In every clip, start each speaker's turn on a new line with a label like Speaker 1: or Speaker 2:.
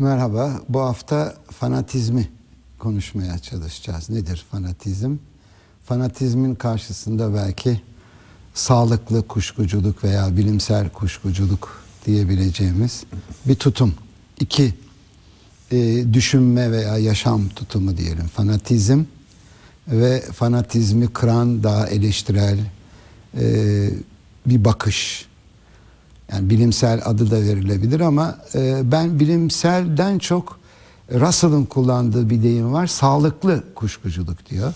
Speaker 1: Merhaba. Bu hafta fanatizmi konuşmaya çalışacağız. Nedir fanatizm? Fanatizmin karşısında belki sağlıklı kuşkuculuk veya bilimsel kuşkuculuk diyebileceğimiz bir tutum. İki, e, düşünme veya yaşam tutumu diyelim. Fanatizm ve fanatizmi kıran daha eleştirel e, bir bakış. Yani bilimsel adı da verilebilir ama e, ben bilimselden çok Russell'ın kullandığı bir deyim var. Sağlıklı kuşkuculuk diyor.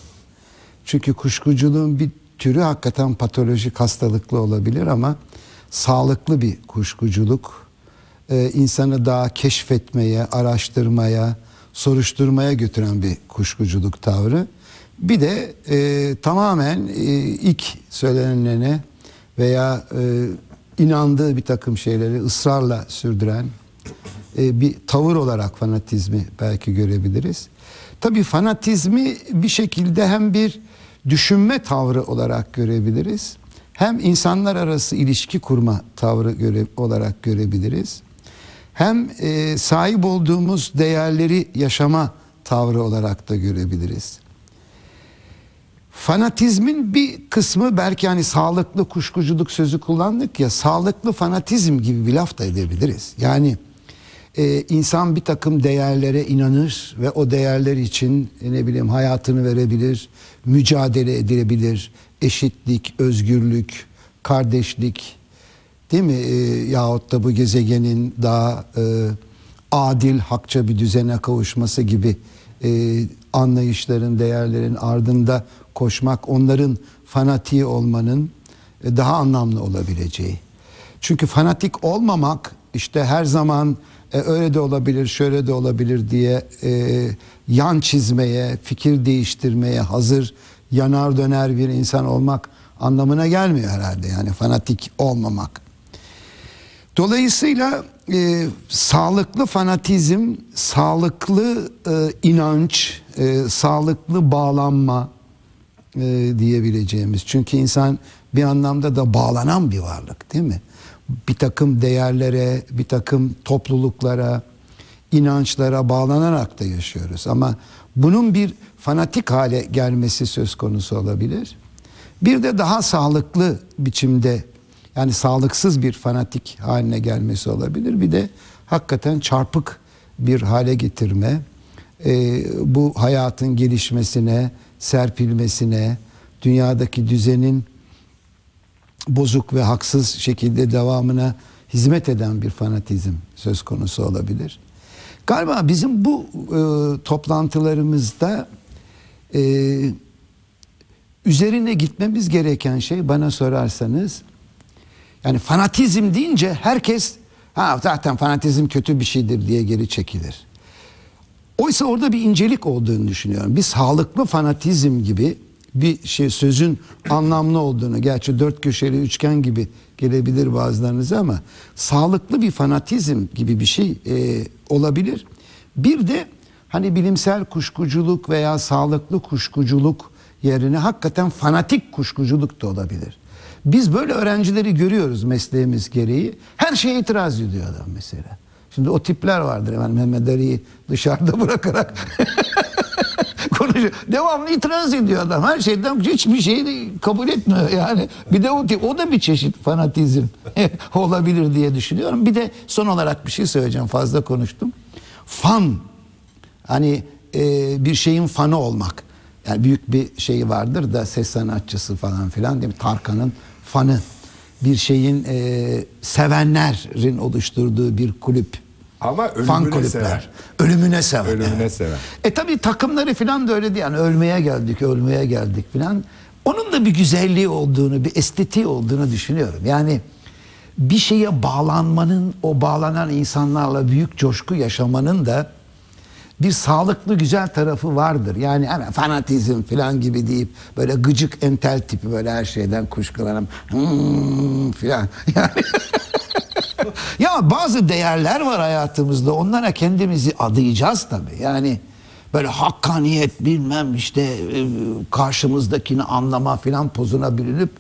Speaker 1: Çünkü kuşkuculuğun bir türü hakikaten patolojik hastalıklı olabilir ama sağlıklı bir kuşkuculuk e, insanı daha keşfetmeye, araştırmaya, soruşturmaya götüren bir kuşkuculuk tavrı. Bir de e, tamamen e, ilk söylenenlerine veya e, inandığı bir takım şeyleri ısrarla sürdüren e, bir tavır olarak fanatizmi belki görebiliriz. Tabii fanatizmi bir şekilde hem bir düşünme tavrı olarak görebiliriz. Hem insanlar arası ilişki kurma tavrı göre, olarak görebiliriz. Hem e, sahip olduğumuz değerleri yaşama tavrı olarak da görebiliriz. Fanatizmin bir kısmı belki hani sağlıklı kuşkuculuk sözü kullandık ya sağlıklı fanatizm gibi bir laf da edebiliriz. Yani e, insan bir takım değerlere inanır ve o değerler için e, ne bileyim hayatını verebilir, mücadele edilebilir, eşitlik, özgürlük, kardeşlik değil mi? E, yahut da bu gezegenin daha e, adil, hakça bir düzene kavuşması gibi e, anlayışların, değerlerin ardında koşmak, onların fanatiği olmanın e, daha anlamlı olabileceği. Çünkü fanatik olmamak işte her zaman e, öyle de olabilir, şöyle de olabilir diye e, yan çizmeye, fikir değiştirmeye hazır yanar döner bir insan olmak anlamına gelmiyor herhalde. Yani fanatik olmamak. Dolayısıyla e, sağlıklı fanatizm, sağlıklı e, inanç, e, sağlıklı bağlanma e, diyebileceğimiz. Çünkü insan bir anlamda da bağlanan bir varlık değil mi? Bir takım değerlere, bir takım topluluklara, inançlara bağlanarak da yaşıyoruz. Ama bunun bir fanatik hale gelmesi söz konusu olabilir. Bir de daha sağlıklı biçimde yani sağlıksız bir fanatik haline gelmesi olabilir. Bir de hakikaten çarpık bir hale getirme, e, bu hayatın gelişmesine, serpilmesine, dünyadaki düzenin bozuk ve haksız şekilde devamına hizmet eden bir fanatizm söz konusu olabilir. Galiba bizim bu e, toplantılarımızda e, üzerine gitmemiz gereken şey bana sorarsanız yani fanatizm deyince herkes ha zaten fanatizm kötü bir şeydir diye geri çekilir. Oysa orada bir incelik olduğunu düşünüyorum. Bir sağlıklı fanatizm gibi bir şey sözün anlamlı olduğunu gerçi dört köşeli üçgen gibi gelebilir bazılarınıza ama sağlıklı bir fanatizm gibi bir şey e, olabilir. Bir de hani bilimsel kuşkuculuk veya sağlıklı kuşkuculuk yerine hakikaten fanatik kuşkuculuk da olabilir. Biz böyle öğrencileri görüyoruz mesleğimiz gereği. Her şeye itiraz ediyor adam mesela. Şimdi o tipler vardır hemen Mehmet Ali'yi dışarıda bırakarak konuşuyor. Devamlı itiraz ediyor adam. Her şeyden hiçbir şeyi kabul etmiyor yani. Bir de o, o da bir çeşit fanatizm olabilir diye düşünüyorum. Bir de son olarak bir şey söyleyeceğim. Fazla konuştum. Fan hani e, bir şeyin fanı olmak. Yani büyük bir şey vardır da ses sanatçısı falan filan değil mi? Tarkan'ın fanı. Bir şeyin e, sevenlerin oluşturduğu bir kulüp.
Speaker 2: Ama ölümüne
Speaker 1: Fan kulüpler.
Speaker 2: sever.
Speaker 1: Ölümüne sever.
Speaker 2: Ölümüne
Speaker 1: evet.
Speaker 2: sever.
Speaker 1: E tabi takımları falan da öyle. Yani ölmeye geldik, ölmeye geldik falan. Onun da bir güzelliği olduğunu, bir estetiği olduğunu düşünüyorum. Yani bir şeye bağlanmanın, o bağlanan insanlarla büyük coşku yaşamanın da bir sağlıklı güzel tarafı vardır. Yani hemen fanatizm falan gibi deyip böyle gıcık entel tipi böyle her şeyden kuşkulanan hmm, falan. Yani ya bazı değerler var hayatımızda. Onlara kendimizi adayacağız tabii. Yani böyle hakkaniyet bilmem işte e, karşımızdakini anlama filan pozuna bürünüp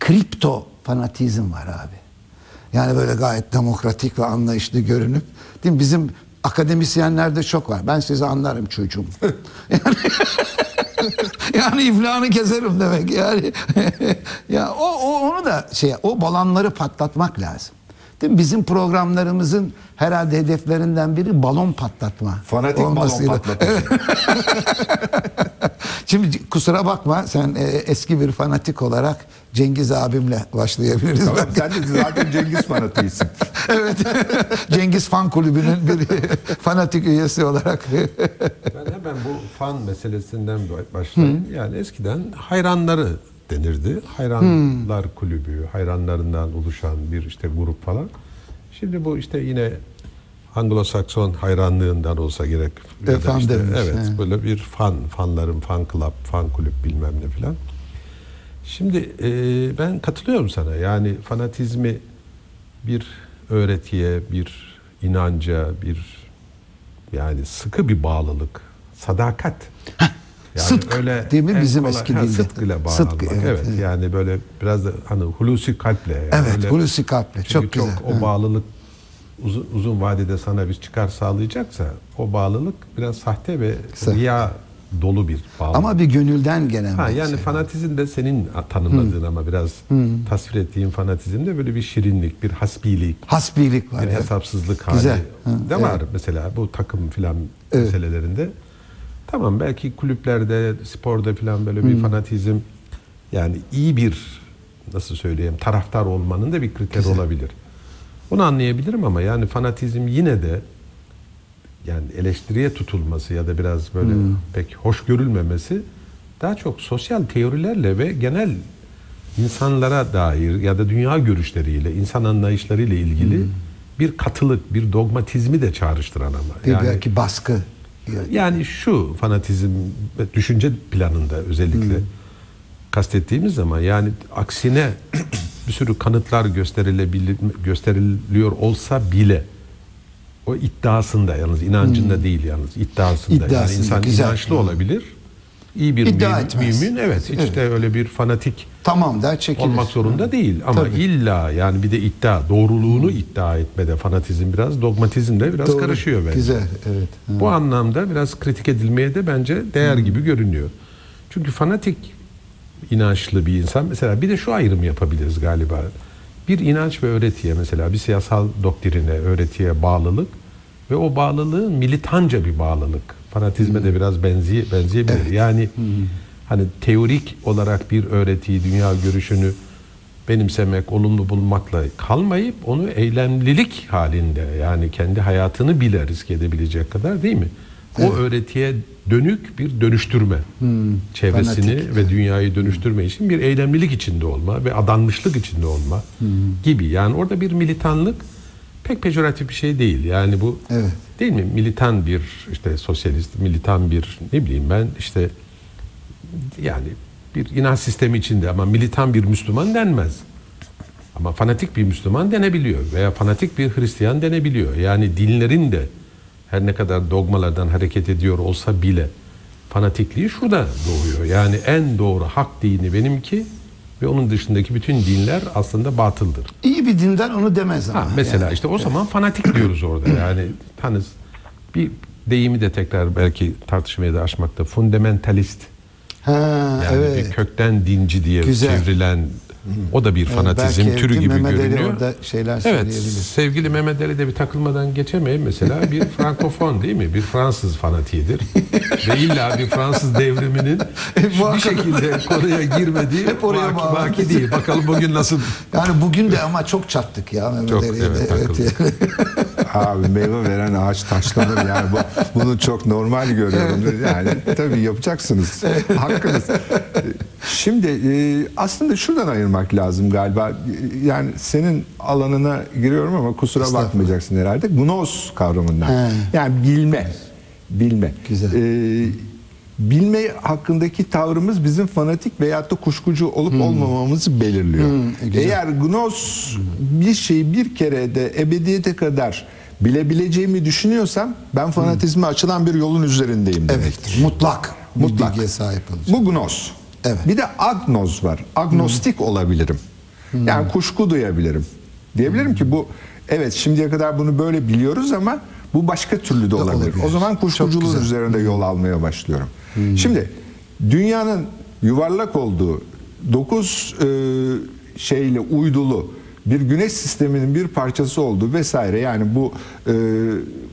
Speaker 1: kripto fanatizm var abi. Yani böyle gayet demokratik ve anlayışlı görünüp değil mi? bizim akademisyenlerde çok var. Ben sizi anlarım çocuğum. yani, yani iflahını keserim demek yani. ya o, o onu da şey o balonları patlatmak lazım. Değil mi? Bizim programlarımızın herhalde hedeflerinden biri balon patlatma.
Speaker 2: Fanatik balon
Speaker 1: olmasıyla.
Speaker 2: patlatıcı.
Speaker 1: Şimdi kusura bakma sen e, eski bir fanatik olarak Cengiz abimle başlayabiliriz.
Speaker 2: Tamam, sen de zaten Cengiz fanatıyısın.
Speaker 1: evet. Cengiz Fan Kulübü'nün bir fanatik üyesi olarak.
Speaker 3: Ben hemen bu fan meselesinden başlayayım. Yani eskiden hayranları denirdi. Hayranlar kulübü, hayranlarından oluşan bir işte grup falan. Şimdi bu işte yine Anglo-Sakson hayranlığından olsa gerek. Da
Speaker 1: fan
Speaker 3: işte,
Speaker 1: denmiş,
Speaker 3: evet,
Speaker 1: he.
Speaker 3: böyle bir fan, fanların fan club, fan kulüp bilmem ne filan. Şimdi e, ben katılıyorum sana. Yani fanatizmi bir öğretiye, bir inanca, bir yani sıkı bir bağlılık, sadakat. Yani
Speaker 1: Sıdk değil mi bizim
Speaker 3: kolay-
Speaker 1: eski dilde?
Speaker 3: Sıdkıyla bağlanmak.
Speaker 1: Sıdkı,
Speaker 3: evet,
Speaker 1: evet,
Speaker 3: yani böyle biraz da hani hulusi kalple. Yani
Speaker 1: Evet,
Speaker 3: öyle-
Speaker 1: Hulusi kalple. Çok
Speaker 3: çok,
Speaker 1: güzel.
Speaker 3: o bağlılık uzun, uzun vadede sana bir çıkar sağlayacaksa o bağlılık biraz sahte ve
Speaker 1: Sa-
Speaker 3: riya dolu bir bağlılık.
Speaker 1: Ama bir gönülden gelen
Speaker 3: Ha,
Speaker 1: bir
Speaker 3: yani
Speaker 1: şey.
Speaker 3: fanatizm de senin tanımladığın ama biraz tasvir ettiğin fanatizm de böyle bir şirinlik, bir hasbilik,
Speaker 1: Hasbilik var.
Speaker 3: bir
Speaker 1: evet.
Speaker 3: hesapsızlık hali
Speaker 1: Güzel. Ha,
Speaker 3: de
Speaker 1: evet.
Speaker 3: var mesela bu takım filan
Speaker 1: Evet.
Speaker 3: meselelerinde. Tamam belki kulüplerde, sporda filan böyle bir fanatizm yani iyi bir nasıl söyleyeyim taraftar olmanın da bir kriter olabilir. Onu anlayabilirim ama yani fanatizm yine de yani eleştiriye tutulması ya da biraz böyle pek hoş görülmemesi daha çok sosyal teorilerle ve genel insanlara dair ya da dünya görüşleriyle, insan anlayışlarıyla ilgili bir katılık, bir dogmatizmi de çağrıştıran ama.
Speaker 1: Bir
Speaker 3: yani,
Speaker 1: belki baskı.
Speaker 3: Yani şu fanatizm düşünce planında özellikle kastettiğimiz zaman yani aksine bir sürü kanıtlar gösterilebilir gösteriliyor olsa bile o iddiasında yalnız inancında değil yalnız iddiasında, yani
Speaker 1: İddiasında,
Speaker 3: insan
Speaker 1: güzel.
Speaker 3: inançlı olabilir. iyi bir
Speaker 1: İddia
Speaker 3: mümin,
Speaker 1: etmez.
Speaker 3: mümin evet hiç
Speaker 1: Evet.
Speaker 3: de öyle bir fanatik
Speaker 1: Tamam der çekilir.
Speaker 3: olmak zorunda değil ama
Speaker 1: Tabii.
Speaker 3: illa yani bir de iddia doğruluğunu iddia etmede fanatizm biraz dogmatizmle biraz
Speaker 1: Doğru.
Speaker 3: karışıyor bence.
Speaker 1: Güzel evet. Ha.
Speaker 3: Bu anlamda biraz kritik edilmeye de bence değer gibi görünüyor. Çünkü fanatik inançlı bir insan mesela bir de şu ayrım yapabiliriz galiba. Bir inanç ve öğretiye mesela bir siyasal doktrine, öğretiye bağlılık ve o bağlılığın militanca bir bağlılık. Fanatizme de biraz benziye, benzeyebilir. Yani hani teorik olarak bir öğretiyi, dünya görüşünü benimsemek, olumlu bulmakla kalmayıp onu eylemlilik halinde yani kendi hayatını bile risk edebilecek kadar değil mi? O öğretiye dönük bir dönüştürme. Çevresini
Speaker 1: Fanatik,
Speaker 3: ve dünyayı dönüştürme için bir eylemlilik içinde olma ve adanmışlık içinde olma gibi. Yani orada bir militanlık pek pejoratif bir şey değil. Yani bu
Speaker 1: Evet.
Speaker 3: değil mi? Militan bir işte sosyalist, militan bir ne bileyim ben işte yani bir inanç sistemi içinde ama militan bir Müslüman denmez. Ama fanatik bir Müslüman denebiliyor veya fanatik bir Hristiyan denebiliyor. Yani dinlerin de her ne kadar dogmalardan hareket ediyor olsa bile fanatikliği şurada doğuyor. Yani en doğru hak dini benimki ve onun dışındaki bütün dinler aslında batıldır.
Speaker 1: İyi bir dindar onu demez ama.
Speaker 3: Ha, mesela
Speaker 1: yani.
Speaker 3: işte o zaman fanatik diyoruz orada. Yani tanız bir deyimi de tekrar belki tartışmaya da açmakta. Fundamentalist.
Speaker 1: Ha,
Speaker 3: Yani
Speaker 1: evet.
Speaker 3: bir kökten dinci diye
Speaker 1: Güzel.
Speaker 3: çevrilen o da bir
Speaker 1: Evet,
Speaker 3: fanatizm
Speaker 1: belki
Speaker 3: türü gibi
Speaker 1: Mehmet
Speaker 3: görünüyor.
Speaker 1: orada şeyler
Speaker 3: Evet, sevgili Mehmet Ali de bir takılmadan geçemeyin. Mesela bir frankofon değil mi? Bir Fransız fanatiğidir. Ve illa bir Fransız devriminin bir
Speaker 1: Muhakkak.
Speaker 3: şekilde konuya girmediği
Speaker 1: Hep oraya
Speaker 3: vaki,
Speaker 1: bağlı.
Speaker 3: vaki değil. Bakalım bugün nasıl
Speaker 1: Yani bugün de ama çok çattık ya Mehmet
Speaker 3: Çok,
Speaker 1: Ali'yle.
Speaker 3: evet, takıldık.
Speaker 1: yani.
Speaker 2: Abi meyve veren ağaç taşlanır yani bu, bunu çok normal görüyorum. Yani tabii yapacaksınız. Hakkınız. Şimdi e, aslında şuradan ayırmak lazım galiba. Yani senin alanına giriyorum ama kusura bakmayacaksın herhalde. Gnos kavramından.
Speaker 1: He.
Speaker 2: Yani bilme. Bilme.
Speaker 1: Güzel.
Speaker 2: E, bilme hakkındaki tavrımız bizim fanatik veyahut da kuşkucu olup olmamamızı belirliyor.
Speaker 1: Hmm, güzel.
Speaker 2: Eğer gnos bir şeyi bir kere de ebediyete kadar bilebileceğimi düşünüyorsam ben fanatizme açılan bir yolun üzerindeyim demektir.
Speaker 1: evet. Mutlak.
Speaker 2: Mutlak.
Speaker 1: bilgiye sahip olacak.
Speaker 2: Bu gnos.
Speaker 1: Evet.
Speaker 2: Bir de agnoz var. Agnostik olabilirim. Yani kuşku duyabilirim. Diyebilirim ki bu evet şimdiye kadar bunu böyle biliyoruz ama Bu başka türlü de olabilir.
Speaker 1: olabilir.
Speaker 2: O zaman kuşkuculuğun üzerinde yol almaya başlıyorum. Şimdi dünyanın yuvarlak olduğu 9 şeyle uydulu bir güneş sisteminin bir parçası olduğu vesaire yani bu e,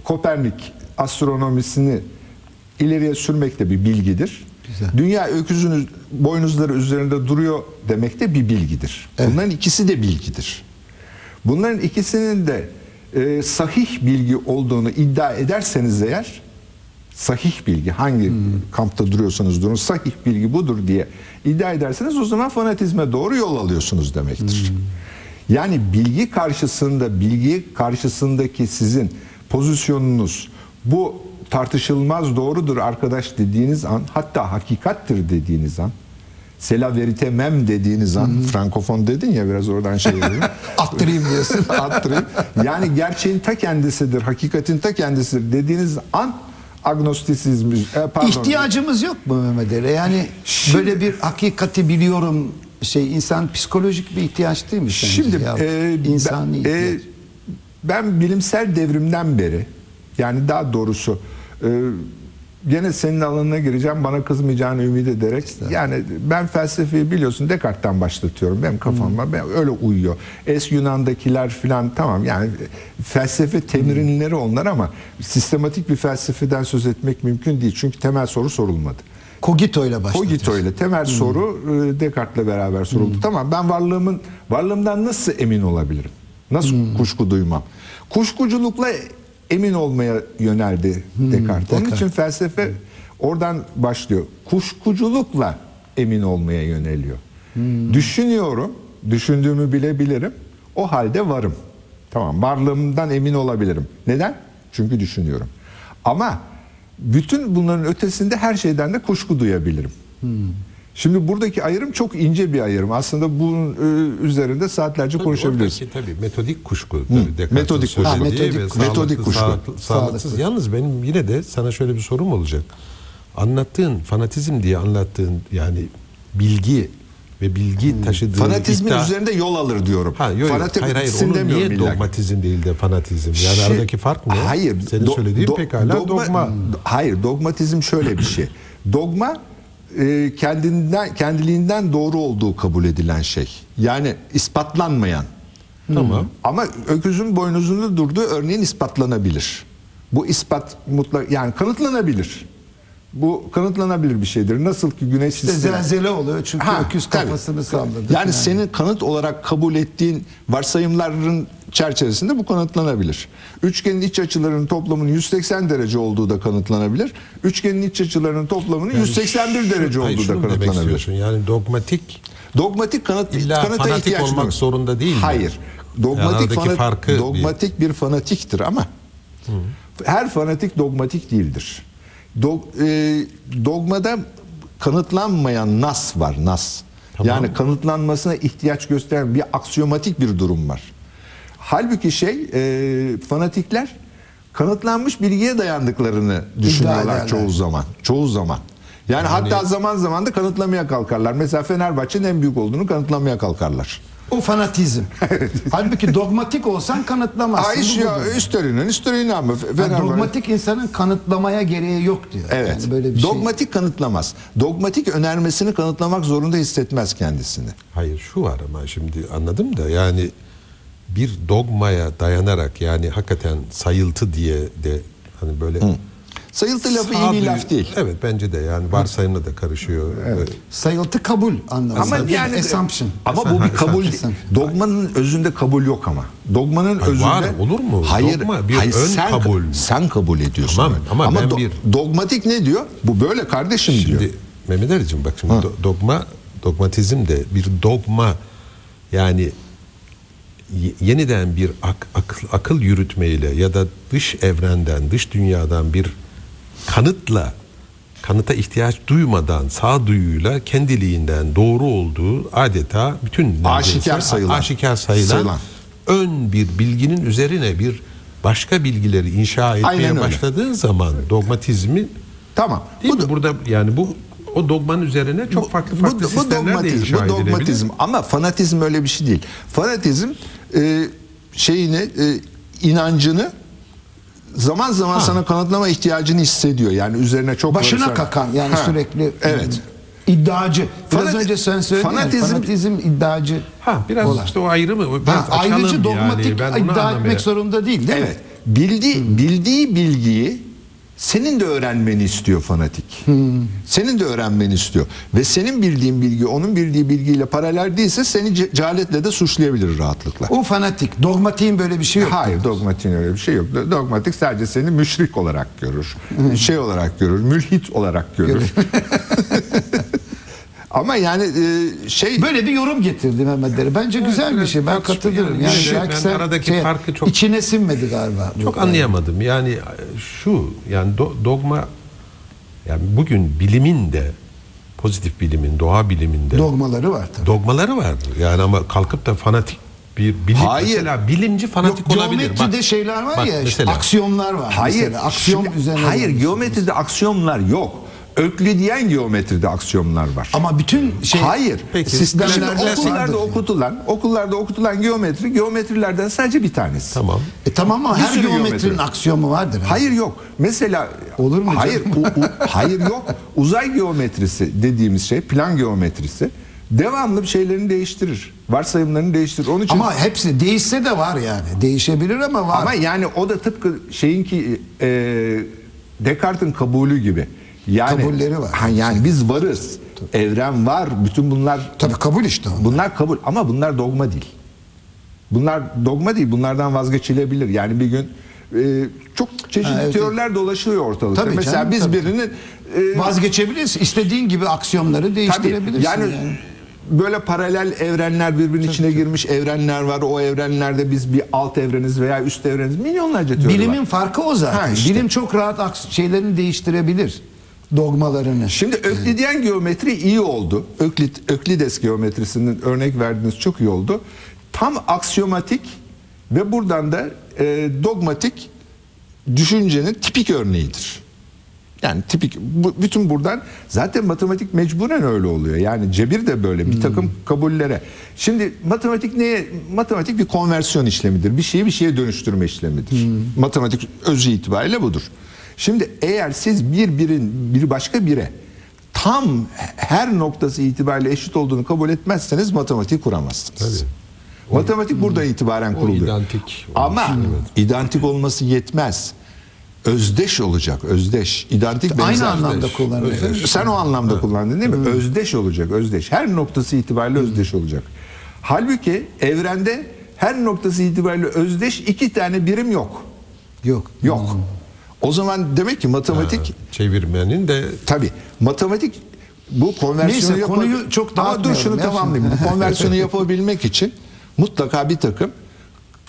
Speaker 2: Kopernik astronomisini ileriye sürmek de bir bilgidir.
Speaker 1: Güzel.
Speaker 2: Dünya öküzünün boynuzları üzerinde duruyor demek de bir bilgidir.
Speaker 1: Evet.
Speaker 2: Bunların ikisi de bilgidir. Bunların ikisinin de e, sahih bilgi olduğunu iddia ederseniz eğer sahih bilgi hangi kampta duruyorsanız durun sahih bilgi budur diye iddia ederseniz o zaman fanatizme doğru yol alıyorsunuz demektir. Yani bilgi karşısında bilgi karşısındaki sizin pozisyonunuz bu tartışılmaz doğrudur arkadaş dediğiniz an hatta hakikattir dediğiniz an Sela verite mem dediğiniz an Frankofon dedin ya biraz oradan şey dedim.
Speaker 1: Attırayım diyorsun.
Speaker 2: Attırayım. Yani gerçeğin ta kendisidir, hakikatin ta kendisidir dediğiniz an agnostisizm, e, pardon.
Speaker 1: İhtiyacımız yok mu Mehmet Ali? Yani
Speaker 2: Şimdi-
Speaker 1: böyle bir hakikati biliyorum şey insan psikolojik bir ihtiyaç değil mi sence?
Speaker 2: Şimdi
Speaker 1: ya?
Speaker 2: e,
Speaker 1: insani
Speaker 2: ben, e,
Speaker 1: ihtiyaç.
Speaker 2: ben bilimsel devrimden beri yani daha doğrusu e, gene senin alanına gireceğim bana kızmayacağını ümit ederek yani ben felsefeyi biliyorsun Descartes'ten başlatıyorum benim kafama ben öyle uyuyor. Es Yunan'dakiler filan tamam yani felsefe temrinleri onlar ama sistematik bir felsefeden söz etmek mümkün değil çünkü temel soru sorulmadı.
Speaker 1: Cogito ile başlatıyorsun.
Speaker 2: Cogito ile temel soru e, Descartes'le beraber soruldu. Tamam ben varlığımın varlığımdan nasıl emin olabilirim? Nasıl kuşku duymam? Kuşkuculukla emin olmaya yöneldi Descartes. Onun
Speaker 1: Descartes.
Speaker 2: için felsefe oradan başlıyor. Kuşkuculukla emin olmaya yöneliyor. Düşünüyorum, düşündüğümü bilebilirim. O halde varım. Tamam, varlığımdan emin olabilirim. Neden? Çünkü düşünüyorum. Ama bütün bunların ötesinde her şeyden de kuşku duyabilirim. Şimdi buradaki ayrım çok ince bir ayrım. Aslında bunun e, üzerinde saatlerce konuşabiliriz.
Speaker 3: Oradaki tabii metodik kuşku. Tabii
Speaker 2: metodik kuşku.
Speaker 1: Ha, metodik
Speaker 3: ve
Speaker 1: kuşku.
Speaker 2: Metodik
Speaker 3: sağlıklı,
Speaker 2: kuşku.
Speaker 3: sağlıklı- sağlıksız.
Speaker 1: Sağlıksız.
Speaker 3: Yalnız benim yine de sana şöyle bir sorum olacak. Anlattığın fanatizm diye anlattığın yani bilgi ve bilgi taşıdığı
Speaker 2: Fanatizmin
Speaker 3: iddia-
Speaker 2: üzerinde yol alır diyorum.
Speaker 3: Ha, yok.
Speaker 2: Fanatik
Speaker 3: hayır hayır onu niye dogmatizm değil de fanatizm? Yani
Speaker 2: Şey-
Speaker 3: aradaki fark ne?
Speaker 2: Hayır.
Speaker 3: Senin
Speaker 2: do-
Speaker 3: söylediğin
Speaker 2: do-
Speaker 3: pekala dogma.
Speaker 2: Hayır, dogmatizm şöyle bir şey. Dogma e, kendinden kendiliğinden doğru olduğu kabul edilen şey. Yani ispatlanmayan.
Speaker 3: Tamam.
Speaker 2: Ama öküzün boynuzunda durduğu örneğin ispatlanabilir. Bu ispat mutlak yani kanıtlanabilir. Bu kanıtlanabilir bir şeydir. Nasıl ki güneş
Speaker 1: İşte
Speaker 2: sistemi-
Speaker 1: zelzele oluyor çünkü
Speaker 2: Ha,
Speaker 1: öküz kafasını salladı.
Speaker 2: Yani
Speaker 1: falan.
Speaker 2: senin kanıt olarak kabul ettiğin varsayımların çerçevesinde bu kanıtlanabilir. Üçgenin iç açılarının toplamının 180 derece olduğu da kanıtlanabilir. Üçgenin iç açılarının toplamının 181 derece
Speaker 3: Hayır,
Speaker 2: olduğu da kanıtlanabilir.
Speaker 3: Yani dogmatik
Speaker 2: Dogmatik kanıt
Speaker 3: İlla
Speaker 2: kanıta
Speaker 3: fanatik
Speaker 2: ihtiyaç
Speaker 3: olmak
Speaker 2: duymuyor.
Speaker 3: zorunda değil mi?
Speaker 2: Hayır.
Speaker 3: Yani
Speaker 2: Dogmatik fanat-
Speaker 3: farkı
Speaker 2: dogmatik bir... fanatiktir ama her fanatik dogmatik değildir. Dog, e, dogmada kanıtlanmayan nas var, nas.
Speaker 3: Tamam.
Speaker 2: Yani kanıtlanmasına ihtiyaç gösteren bir aksiyomatik bir durum var. Halbuki şey e, fanatikler kanıtlanmış bilgiye dayandıklarını düşünüyorlar çoğu zaman. Çoğu zaman. Yani, hatta zaman zaman da kanıtlamaya kalkarlar. Mesela Fenerbahçe'nin en büyük olduğunu kanıtlamaya kalkarlar.
Speaker 1: O fanatizm. Halbuki dogmatik olsan kanıtlamazsın.
Speaker 2: İş
Speaker 1: Bu
Speaker 2: ya üstelinin üstelinin ama
Speaker 1: Yani dogmatik insanın kanıtlamaya gereği yok diyor.
Speaker 2: Evet.
Speaker 1: Yani böyle bir şey.
Speaker 2: Dogmatik kanıtlamaz. Dogmatik önermesini kanıtlamak zorunda hissetmez kendisini.
Speaker 3: Hayır şu var ama şimdi anladım da yani bir dogmaya dayanarak yani hakikaten sayıltı diye de hani böyle
Speaker 2: Sayıltı lafı iyi
Speaker 3: sağduyu-
Speaker 2: bir laf değil.
Speaker 3: Evet bence de yani varsayımla da karışıyor. Evet.
Speaker 1: Sayıltı kabul anlamında.
Speaker 2: Ama
Speaker 1: Bir
Speaker 2: yani
Speaker 1: assumption.
Speaker 2: ama bu bir kabul
Speaker 1: Assumption.
Speaker 2: dogmanın özünde kabul yok ama. Dogmanın
Speaker 3: Hayır,
Speaker 2: özünde
Speaker 3: var, olur mu?
Speaker 2: Hayır,
Speaker 3: Dogma bir
Speaker 2: hayır,
Speaker 3: ön
Speaker 2: sen,
Speaker 3: kabul.
Speaker 2: Sen kabul ediyorsun.
Speaker 3: Tamam,
Speaker 2: öyle.
Speaker 3: ama ben
Speaker 2: do-
Speaker 3: bir-
Speaker 2: dogmatik ne diyor? Bu böyle kardeşim diyor.
Speaker 3: Şimdi Mehmet Ali'cim bak şimdi do- dogma dogmatizm de bir dogma yani yeniden bir ak- akıl, akıl yürütmeyle ya da dış evrenden dış dünyadan bir kanıtla kanıta ihtiyaç duymadan sağduyuyla kendiliğinden doğru olduğu adeta bütün
Speaker 2: Aşikar sayılan.
Speaker 3: aşikar sayılan,
Speaker 2: Sayılan.
Speaker 3: ön bir bilginin üzerine bir başka bilgileri inşa etmeye
Speaker 2: Aynen öyle.
Speaker 3: başladığın zaman dogmatizmi
Speaker 2: Tamam.
Speaker 3: Değil
Speaker 2: Bu
Speaker 3: mi?
Speaker 2: da-
Speaker 3: Burada yani bu o dogmanın üzerine çok farklı farklı
Speaker 2: bu, bu
Speaker 3: sistemler de
Speaker 2: dogmatizm,
Speaker 3: inşa
Speaker 2: bu dogmatizm ama fanatizm öyle bir şey değil. Fanatizm e, şeyini e, inancını zaman zaman sana kanıtlama ihtiyacını hissediyor. Yani üzerine çok
Speaker 1: Başına
Speaker 2: varırsan-
Speaker 1: kakan yani
Speaker 2: Ha,
Speaker 1: sürekli
Speaker 2: Evet.
Speaker 1: iddiacı. Biraz
Speaker 2: Fanati-
Speaker 1: önce sen söyledin fanatizm,
Speaker 2: fanatizm-
Speaker 1: fanatizm iddiacı.
Speaker 3: Ha biraz
Speaker 1: olan.
Speaker 3: işte o ayrımı biraz
Speaker 1: Ha, ayrıcı
Speaker 3: yani.
Speaker 1: dogmatik
Speaker 3: Ben onu
Speaker 1: iddia etmek zorunda değil değil
Speaker 2: Evet.
Speaker 1: mi?
Speaker 2: Bildiği bildiği bilgiyi senin de öğrenmeni istiyor fanatik. Senin de öğrenmeni istiyor. Ve senin bildiğin bilgi onun bildiği bilgiyle paralel değilse seni ce- cehaletle de suçlayabilir rahatlıkla.
Speaker 1: O fanatik. Dogmatiğin böyle bir şey yok.
Speaker 2: Hayır dogmatiğin öyle bir şey yok. Dogmatik sadece seni müşrik olarak görür. şey olarak görür. Mülhit olarak görür. Ama yani e, şey
Speaker 1: Böyle bir yorum getirdi Mehmet Dere. Bence güzel bir şey. Ben
Speaker 3: tartışma
Speaker 1: katılıyorum.
Speaker 3: yani.
Speaker 1: Yani, belki
Speaker 3: ben aradaki farkı çok-
Speaker 1: içine sinmedi galiba.
Speaker 3: Çok anlayamadım. Yani şu yani do- dogma yani bugün bilimin de pozitif bilimin, doğa biliminde
Speaker 1: Dogmaları var tabii.
Speaker 3: dogmaları var. Yani ama kalkıp da fanatik bir bilim
Speaker 2: Hayır.
Speaker 3: mesela bilimci fanatik
Speaker 1: Yok,
Speaker 3: olabilir.
Speaker 1: geometride
Speaker 3: Bak-
Speaker 1: şeyler var
Speaker 3: bak
Speaker 1: ya işte,
Speaker 3: mesela-
Speaker 1: aksiyonlar var.
Speaker 2: Hayır,
Speaker 1: mesela. Aksiyon
Speaker 2: şimdi-
Speaker 1: üzerine.
Speaker 2: hayır geometride aksiyonlar yok. Öklüdiyen geometride aksiyonlar var.
Speaker 1: Ama bütün şey
Speaker 2: Hayır.
Speaker 3: Peki.
Speaker 1: sistemlerde
Speaker 2: okullarda okutulan, okullarda okutulan geometri geometrilerden sadece bir tanesi.
Speaker 3: Tamam.
Speaker 1: E tamam ama
Speaker 2: Bir
Speaker 1: her geometrinin
Speaker 2: geometri.
Speaker 1: aksiyonu vardır. ha.
Speaker 2: Hayır yok. Mesela
Speaker 1: Olur mu
Speaker 2: Hayır, u- u- hayır yok. Uzay geometrisi dediğimiz şey, plan geometrisi devamlı bir şeylerini değiştirir. Varsayımlarını değiştirir. Onun için
Speaker 1: Ama hepsi değişse de var yani. Değişebilir ama var.
Speaker 2: Ama yani o da tıpkı şeyinki e, Descartes'in kabulü gibi. Yani,
Speaker 1: Kabulleri var.
Speaker 2: Ha, yani biz varız. Evren var. Bütün bunlar
Speaker 1: Tabii kabul işte. o.
Speaker 2: bunlar kabul ama bunlar dogma değil. Bunlar dogma değil. Bunlardan vazgeçilebilir. Yani bir gün e, çok çeşitli
Speaker 1: Ha, evet,
Speaker 2: teoriler dolaşıyor ortalıkta.
Speaker 1: Tabii
Speaker 2: Mesela
Speaker 1: canım,
Speaker 2: biz
Speaker 1: tabii.
Speaker 2: birinin e,
Speaker 1: Vazgeçebilirsin. İstediğin gibi aksiyonları
Speaker 2: Tabii
Speaker 1: değiştirebilirsin.
Speaker 2: yani,
Speaker 1: yani.
Speaker 2: böyle paralel evrenler birbirinin içine girmiş evrenler var. O evrenlerde biz bir alt evreniz veya üst evreniz milyonlarca teori
Speaker 1: Bilimin
Speaker 2: var.
Speaker 1: farkı o zaten.
Speaker 2: Ha, işte.
Speaker 1: Bilim çok rahat aks- şeylerini değiştirebilir. Dogmalarını.
Speaker 2: Şimdi Öklidyen geometri iyi oldu. Öklit, Öklides geometrisinin örnek verdiğiniz çok iyi oldu. Tam aksiyomatik ve buradan da e, dogmatik düşüncenin tipik örneğidir. Yani tipik bu, bütün buradan zaten matematik mecburen öyle oluyor. Yani cebir de böyle bir takım kabullere. Şimdi matematik neye? Matematik bir konversiyon işlemidir. Bir şeyi bir şeye dönüştürme işlemidir. Matematik özü itibariyle budur. Şimdi eğer siz bir birin bir başka bire tam her noktası itibariyle eşit olduğunu kabul etmezseniz matematik kuramazsınız.
Speaker 3: Tabii.
Speaker 2: Matematik buradan itibaren
Speaker 3: o
Speaker 2: kuruluyor.
Speaker 3: identik
Speaker 2: Ama
Speaker 3: evet.
Speaker 2: identik olması yetmez. Özdeş olacak, özdeş. İdentik
Speaker 1: Aynı
Speaker 2: benzer.
Speaker 1: anlamda kullanılıyor.
Speaker 2: Sen o anlamda kullandın değil mi? Özdeş olacak, özdeş. Her noktası itibariyle özdeş olacak. Halbuki evrende her noktası itibariyle özdeş iki tane birim yok.
Speaker 1: Yok.
Speaker 2: Yok. O zaman demek ki matematik
Speaker 3: çevirmenin de
Speaker 2: Tabii matematik bu konversiyonu
Speaker 1: Neyse, konuyu çok
Speaker 2: Ama dur şunu
Speaker 1: ya.
Speaker 2: tamamlayayım. Bu konversiyonu yapabilmek için mutlaka bir takım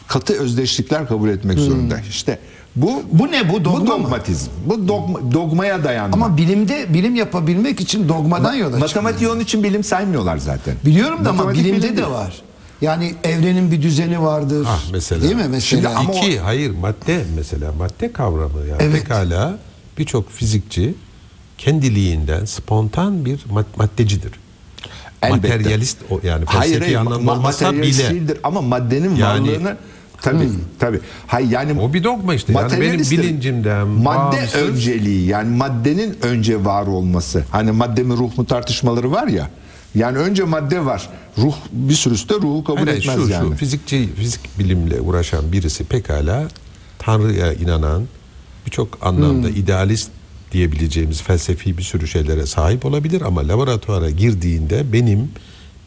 Speaker 2: katı özdeşlikler kabul etmek zorunda. İşte bu
Speaker 1: Hmm. Bu ne bu? Dogma
Speaker 2: bu
Speaker 1: mı?
Speaker 2: dogmatizm. Bu dogma, dogmaya dayanma.
Speaker 1: Ama bilimde bilim yapabilmek için dogmadan yola çıkıyor.
Speaker 2: Matematiği onun için bilim saymıyorlar zaten.
Speaker 1: Biliyorum da ama bilimde
Speaker 2: bilim
Speaker 1: de var. Yani evrenin bir düzeni vardır.
Speaker 3: Ah mesela.
Speaker 1: Değil mi mesela?
Speaker 2: Şimdi ama
Speaker 3: İki, hayır madde mesela madde kavramı yani
Speaker 1: Evet.
Speaker 3: pekala birçok fizikçi kendiliğinden spontan bir mad- maddecidir.
Speaker 2: Elbette.
Speaker 3: Materyalist o yani
Speaker 2: Hayır,
Speaker 3: felsefi
Speaker 2: hayır
Speaker 3: anlamda
Speaker 2: ma-
Speaker 3: olmasa
Speaker 2: materyalist
Speaker 3: bile.
Speaker 2: ama maddenin
Speaker 3: Yani-
Speaker 2: varlığını tabii tabii. Hayır yani
Speaker 3: O bir dogma işte. Yani benim bilincimden
Speaker 2: madde
Speaker 3: bağımsız-
Speaker 2: önceliği yani maddenin önce var olması. Hani madde mi ruh mu tartışmaları var ya. Yani önce madde var. Ruh bir sürüsü de ruhu kabul
Speaker 3: Hayır,
Speaker 2: etmez
Speaker 3: şu,
Speaker 2: yani.
Speaker 3: şu fizikçi fizik bilimle uğraşan birisi pekala Tanrı'ya inanan birçok anlamda idealist diyebileceğimiz felsefi bir sürü şeylere sahip olabilir ama laboratuvara girdiğinde benim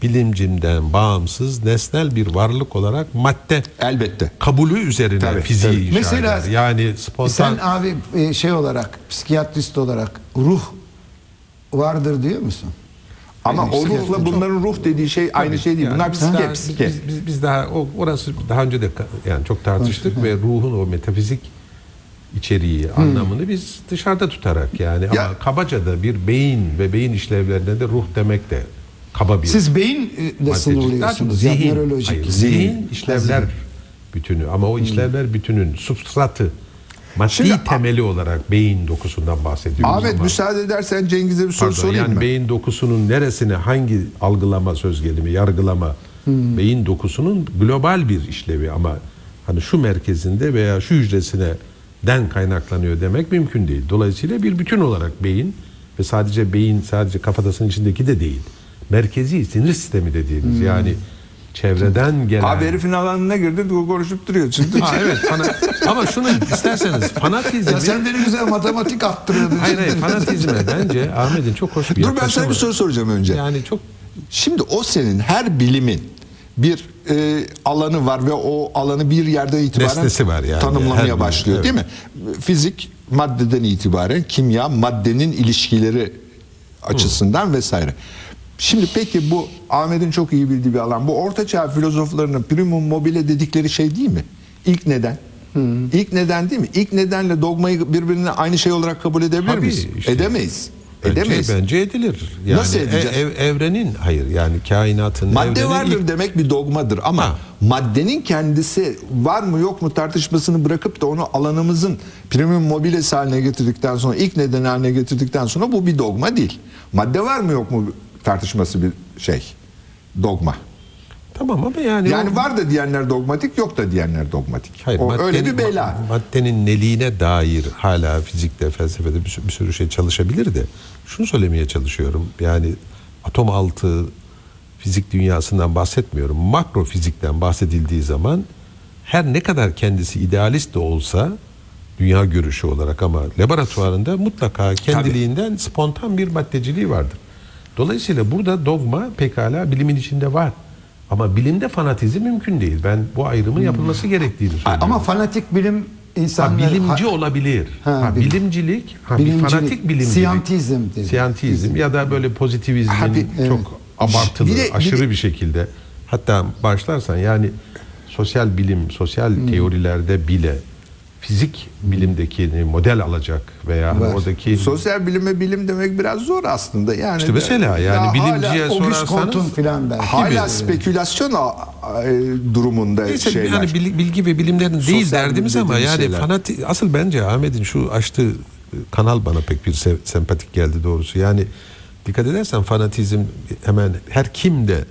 Speaker 3: bilimcimden bağımsız nesnel bir varlık olarak madde
Speaker 2: Elbette.
Speaker 3: kabulü üzerine
Speaker 2: Tabii,
Speaker 3: fiziği
Speaker 2: tabii.
Speaker 3: inşa
Speaker 1: Mesela
Speaker 3: eder. Yani spontan
Speaker 1: Sen abi e, şey olarak psikiyatrist olarak ruh vardır diyor musun?
Speaker 2: Ama o ruhla
Speaker 3: çok-
Speaker 2: bunların ruh dediği şey aynı şey değil.
Speaker 3: Yani
Speaker 2: Bunlar
Speaker 3: biz
Speaker 2: psike,
Speaker 3: daha-
Speaker 2: psike.
Speaker 3: Biz, biz, biz daha o, orası daha önce de yani çok tartıştık ve ruhun o metafizik içeriği, anlamını biz dışarıda tutarak yani
Speaker 2: Ya-
Speaker 3: ama kabaca da bir beyin ve beyin işlevlerine de ruh demek de kaba bir
Speaker 1: Siz beyinle
Speaker 3: maddecilik.
Speaker 1: sınırlıyorsunuz.
Speaker 3: Daha çok
Speaker 1: Yani
Speaker 3: zihin, hayır,
Speaker 2: Zihin.
Speaker 3: zihin işlevler bütünü ama o işlevler bütünün substratı maddi
Speaker 2: Şimdi-
Speaker 3: temeli olarak beyin dokusundan bahsediyoruz
Speaker 2: Ahmet
Speaker 3: ama.
Speaker 2: müsaade edersen Cengiz'e bir soru
Speaker 3: Pardon,
Speaker 2: sorayım
Speaker 3: yani
Speaker 2: mı?
Speaker 3: beyin dokusunun neresine hangi algılama söz gelimi, yargılama beyin dokusunun global bir işlevi ama hani şu merkezinde veya şu hücresine den kaynaklanıyor demek mümkün değil. Dolayısıyla bir bütün olarak beyin ve sadece beyin sadece kafatasının içindeki de değil. Merkezi sinir sistemi dediğimiz
Speaker 1: Hmm.
Speaker 3: yani çevreden gelen
Speaker 2: Abi herifin alanına girdi konuşup duruyor. Şimdi
Speaker 3: Ha, evet fana- ama şunu isterseniz fanatizm
Speaker 1: Ya sen beni güzel matematik attırıyordun.
Speaker 3: hayır hayır fanatizme bence Ahmet'in çok hoş bir
Speaker 2: Dur ben sana bir soru soracağım önce.
Speaker 3: Yani çok
Speaker 2: Şimdi o senin her bilimin bir e, alanı var ve o alanı bir yerden itibaren
Speaker 3: Nesnesi var yani.
Speaker 2: Tanımlamaya başlıyor
Speaker 3: evet.
Speaker 2: değil mi? Fizik maddeden itibaren kimya maddenin ilişkileri açısından vesaire. Şimdi peki bu Ahmet'in çok iyi bildiği bir alan. Bu ortaçağ filozoflarının primum mobile dedikleri şey değil mi? İlk neden? İlk neden değil mi? İlk nedenle dogmayı birbirine aynı şey olarak kabul edebilir
Speaker 3: Tabii,
Speaker 2: miyiz?
Speaker 3: işte.
Speaker 2: Edemeyiz.
Speaker 3: bence,
Speaker 2: Edemeyiz.
Speaker 3: bence edilir. Yani
Speaker 2: Nasıl edeceğiz?
Speaker 3: e- ev- evrenin hayır yani kainatın
Speaker 2: Madde
Speaker 3: evrenin
Speaker 2: vardır
Speaker 3: ilk-
Speaker 2: demek bir dogmadır ama
Speaker 3: Ha.
Speaker 2: maddenin kendisi var mı yok mu tartışmasını bırakıp da onu alanımızın primum mobiles haline getirdikten sonra ilk neden haline getirdikten sonra bu bir dogma değil. Madde var mı yok mu tartışması bir şey dogma.
Speaker 3: Tamam ama yani
Speaker 2: Yani
Speaker 3: o-
Speaker 2: var da diyenler dogmatik yok da diyenler dogmatik.
Speaker 3: Hayır,
Speaker 2: o öyle
Speaker 3: maddenin-
Speaker 2: bir bela.
Speaker 3: Maddenin neliğine dair hala fizikte, felsefede bir sürü, bir sürü şey çalışabilir de şunu söylemeye çalışıyorum. Yani atom altı fizik dünyasından bahsetmiyorum. Makro fizikten bahsedildiği zaman her ne kadar kendisi idealist de olsa dünya görüşü olarak ama laboratuvarında mutlaka kendiliğinden spontan bir maddeciliği vardır. Dolayısıyla burada dogma pekala bilimin içinde var. Ama bilimde fanatizm mümkün değil. Ben bu ayrımın yapılması gerektiğini söylüyorum.
Speaker 1: Ama fanatik bilim
Speaker 3: Ha,
Speaker 1: insanlar...
Speaker 3: bilimci olabilir.
Speaker 1: Ha,
Speaker 3: Ha,
Speaker 1: bilim-
Speaker 3: bilimcilik, ha, bir fanatik bilimcilik.
Speaker 1: siyantizm dedi.
Speaker 3: Siyantizm ya da böyle pozitivizmin
Speaker 2: Ha, bir-
Speaker 3: çok abartılı,
Speaker 2: Bir de- bir
Speaker 3: aşırı
Speaker 2: de-
Speaker 3: bir şekilde. Hatta başlarsan yani sosyal bilim, sosyal
Speaker 1: Hmm.
Speaker 3: teorilerde bile fizik bilimdeki model alacak veya hani
Speaker 1: Var.
Speaker 3: oradaki
Speaker 2: Sosyal bilime bilim demek biraz zor aslında. Yani
Speaker 3: işte mesela yani
Speaker 2: Ya
Speaker 3: bilimciye
Speaker 2: hala,
Speaker 3: sorarsanız
Speaker 1: filan belki.
Speaker 2: hala spekülasyon e, durumunda
Speaker 3: Neyse,
Speaker 2: şeyler.
Speaker 3: yani bil- bilgi ve bilimlerin değil
Speaker 2: Sosyal
Speaker 3: derdimiz
Speaker 2: bilim
Speaker 3: ama yani
Speaker 2: şeyler.
Speaker 3: fanatik asıl bence Ahmet'in şu açtığı e, kanal bana pek bir se- sempatik geldi doğrusu. Yani dikkat edersen fanatizm hemen her kimde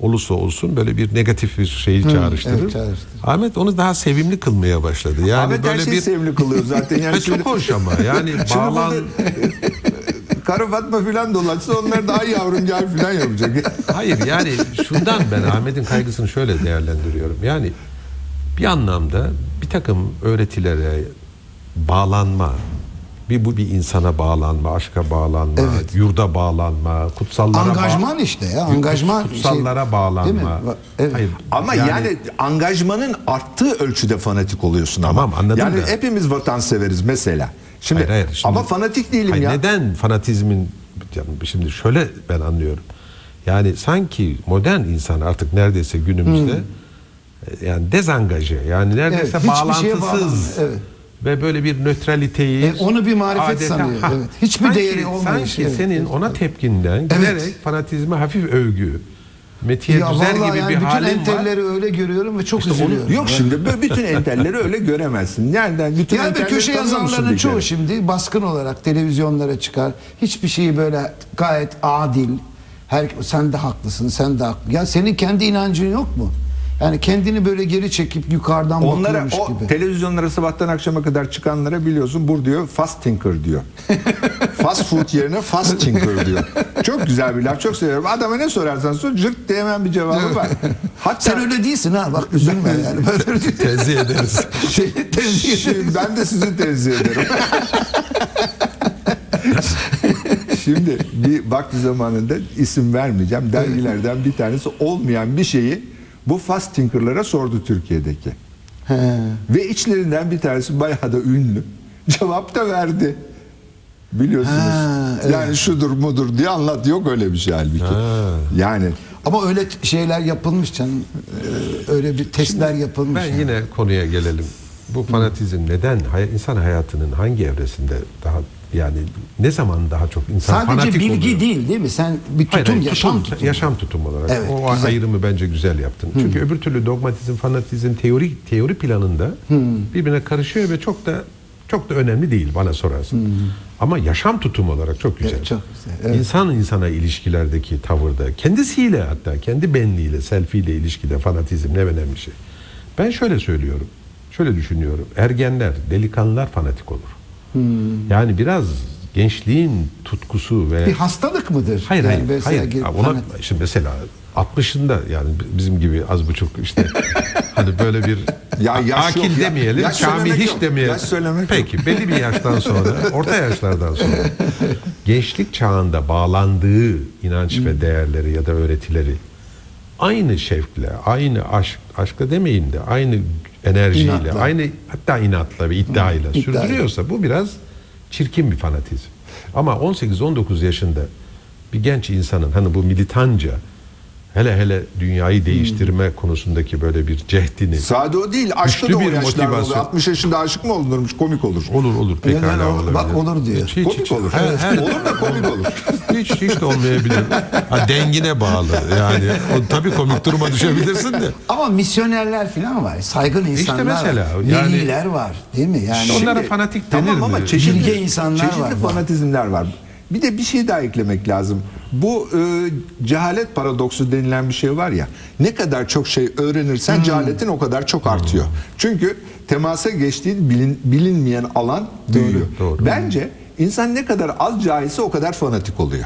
Speaker 3: olursa olsun böyle bir negatif bir şeyi çağrıştırır.
Speaker 1: evet, çağrıştırır.
Speaker 3: Ahmet onu daha sevimli kılmaya başladı. Yani
Speaker 2: Ahmet her
Speaker 3: böyle
Speaker 2: şeyi
Speaker 3: bir
Speaker 2: sevimli kılıyor zaten. Yani
Speaker 3: Ve çok hoş ama yani bağlan
Speaker 2: Karı Fatma filan dolaşsa onlar daha yavrum gel filan yapacak.
Speaker 3: Hayır yani şundan ben Ahmet'in kaygısını şöyle değerlendiriyorum. Yani bir anlamda bir takım öğretilere bağlanma, bir bu bir insana bağlanma, aşka bağlanma,
Speaker 1: Evet.
Speaker 3: yurda bağlanma, kutsallara
Speaker 1: Angajman
Speaker 3: bağ-
Speaker 1: işte ya, angajman şey-
Speaker 3: kutsallara bağlanma.
Speaker 1: Değil mi? Evet.
Speaker 3: Hayır,
Speaker 2: Ama yani, angajmanın arttığı ölçüde fanatik oluyorsun ama.
Speaker 3: Tamam, anladım
Speaker 2: Yani
Speaker 3: da.
Speaker 2: hepimiz vatanseveriz mesela. Şimdi,
Speaker 3: Hayır, hayır, şimdi-
Speaker 2: ama fanatik değilim
Speaker 3: Hayır,
Speaker 2: ya.
Speaker 3: Neden fanatizmin yani şimdi şöyle ben anlıyorum. Yani sanki modern insan artık neredeyse günümüzde e, yani dezangaje yani neredeyse
Speaker 1: Evet, hiçbir şeye
Speaker 3: bağlantısız
Speaker 1: bağlanmıyor, evet.
Speaker 3: Ve böyle bir nötraliteyi
Speaker 1: E, onu bir marifet sanıyor, evet. Hiçbir değeri olmayan
Speaker 3: Sanki
Speaker 1: şey, evet,
Speaker 3: senin
Speaker 1: evet.
Speaker 3: ona tepkinden
Speaker 1: Evet.
Speaker 3: giderek fanatizme hafif övgü, metiye
Speaker 1: Ya
Speaker 3: düzer gibi
Speaker 1: yani
Speaker 3: bir
Speaker 1: bütün
Speaker 3: halin var.
Speaker 1: entelleri öyle görüyorum ve çok üzülüyorum.
Speaker 2: Yok şimdi bütün entelleri öyle göremezsin. Nereden? Bütün
Speaker 1: Yani köşe yazarlarının
Speaker 2: kere?
Speaker 1: çoğu şimdi baskın olarak televizyonlara çıkar. Hiçbir şeyi böyle gayet adil. Her, sen de haklısın, sen de haklı. Ya senin kendi inancın yok mu? Yani kendini böyle geri çekip yukarıdan
Speaker 2: Onlara
Speaker 1: bakıyormuş
Speaker 2: o
Speaker 1: gibi.
Speaker 2: televizyonlara sabahtan akşama kadar çıkanlara biliyorsun bur diyor fast thinker diyor. fast food yerine fast thinker diyor. Çok güzel bir laf çok seviyorum. Adama ne sorarsan sor cırt diye hemen bir cevabı var. Hatta
Speaker 1: Sen öyle değilsin ha bak üzülme yani.
Speaker 3: Tenzih ederiz.
Speaker 1: şey, tenzih.
Speaker 2: Şimdi ben de sizi tenzih ederim. Şimdi bir vakti zamanında isim vermeyeceğim. Dergilerden bir tanesi olmayan bir şeyi bu fast thinker'lara sordu Türkiye'deki.
Speaker 1: He.
Speaker 2: Ve içlerinden bir tanesi bayağı da ünlü. Cevap da verdi. Biliyorsunuz.
Speaker 1: Ha, evet.
Speaker 2: Yani şudur mudur diye anlat. Yok öyle bir şey halbuki. Yani
Speaker 1: Ama öyle şeyler yapılmış canım. Ee, Öyle bir testler yapılmış.
Speaker 3: Ben
Speaker 1: yani.
Speaker 3: yine konuya gelelim. Bu fanatizm neden insan hayatının hangi evresinde daha yani ne zaman daha çok insan
Speaker 1: Sadece
Speaker 3: fanatik
Speaker 1: bilgi
Speaker 3: oluyor?
Speaker 1: değil değil mi? Sen bir tutum,
Speaker 3: Hayır, hayır,
Speaker 1: yaşam
Speaker 3: tutum,
Speaker 1: tutumu.
Speaker 3: yaşam tutumu olarak.
Speaker 1: Evet,
Speaker 3: o
Speaker 1: güzel.
Speaker 3: ayrımı bence güzel yaptın. Çünkü öbür türlü dogmatizm, fanatizm teori teori planında birbirine karışıyor ve çok da çok da önemli değil bana sorarsan. Ama yaşam tutumu olarak çok güzel.
Speaker 1: Evet, çok güzel, evet.
Speaker 3: İnsan insana ilişkilerdeki tavırda, kendisiyle hatta kendi benliğiyle, selfiyle ilişkide fanatizm ne önemli şey. Ben şöyle söylüyorum. şöyle düşünüyorum. Ergenler, delikanlılar fanatik olur. Yani biraz gençliğin tutkusu ve
Speaker 1: Bir hastalık mıdır?
Speaker 3: Hayır
Speaker 1: Yani
Speaker 3: hayır.
Speaker 1: mesela
Speaker 3: hayır.
Speaker 1: gel-
Speaker 3: Ha, Ona,
Speaker 1: fanat-
Speaker 3: işte mesela 60'ında yani bizim gibi az buçuk işte hani böyle bir
Speaker 2: Ya yaş
Speaker 3: akil
Speaker 2: yok,
Speaker 3: demeyelim,
Speaker 2: yaş
Speaker 3: kamil hiç
Speaker 2: yok,
Speaker 3: demeyelim.
Speaker 2: yaş söylemek yok.
Speaker 3: Peki belli bir yaştan sonra, orta yaşlardan sonra gençlik çağında bağlandığı inanç ve değerleri ya da öğretileri aynı şevkle, aynı aşk, aşkla demeyeyim de aynı enerjiyle,
Speaker 1: İnatla.
Speaker 3: aynı hatta inatla ve iddiayla
Speaker 1: iddiayla.
Speaker 3: sürdürüyorsa bu biraz çirkin bir fanatizm. Ama 18-19 yaşında bir genç insanın hani bu militanca hele hele dünyayı değiştirme konusundaki böyle bir cehdini
Speaker 2: Sade o değil. Aşkta da o
Speaker 3: bir
Speaker 2: oluyor.
Speaker 3: motivasyon.
Speaker 2: 60 yaşında aşık mı olunurmuş? Komik olur.
Speaker 3: olur olur
Speaker 1: Yani
Speaker 3: pekala
Speaker 1: o-
Speaker 3: olabilir.
Speaker 1: bak olur diyor.
Speaker 3: Hiç, hiç,
Speaker 2: komik
Speaker 3: hiç.
Speaker 2: olur.
Speaker 3: Her- her-
Speaker 2: olur da komik olur.
Speaker 3: hiç hiç de olmayabilir. Ha, dengine bağlı yani. O, tabii komik duruma düşebilirsin de.
Speaker 1: Ama misyonerler falan var. Saygın insanlar
Speaker 3: mesela,
Speaker 1: var.
Speaker 3: yani-
Speaker 1: Veliler var. Değil mi? Yani
Speaker 3: Onlara fanatik denir
Speaker 2: tamam ama
Speaker 3: mi?
Speaker 2: çeşitli,
Speaker 1: Bilge insanlar
Speaker 2: çeşitli
Speaker 1: var.
Speaker 2: fanatizmler var. Bir de bir şey daha eklemek lazım. Bu e, cehalet paradoksu denilen bir şey var ya. Ne kadar çok şey öğrenirsen
Speaker 1: Hmm.
Speaker 2: cehaletin o kadar çok artıyor. Çünkü temasa geçtiğin bilin, bilinmeyen alan büyüyor.
Speaker 3: doğru.
Speaker 2: Bence insan ne kadar az cahilse o kadar fanatik oluyor.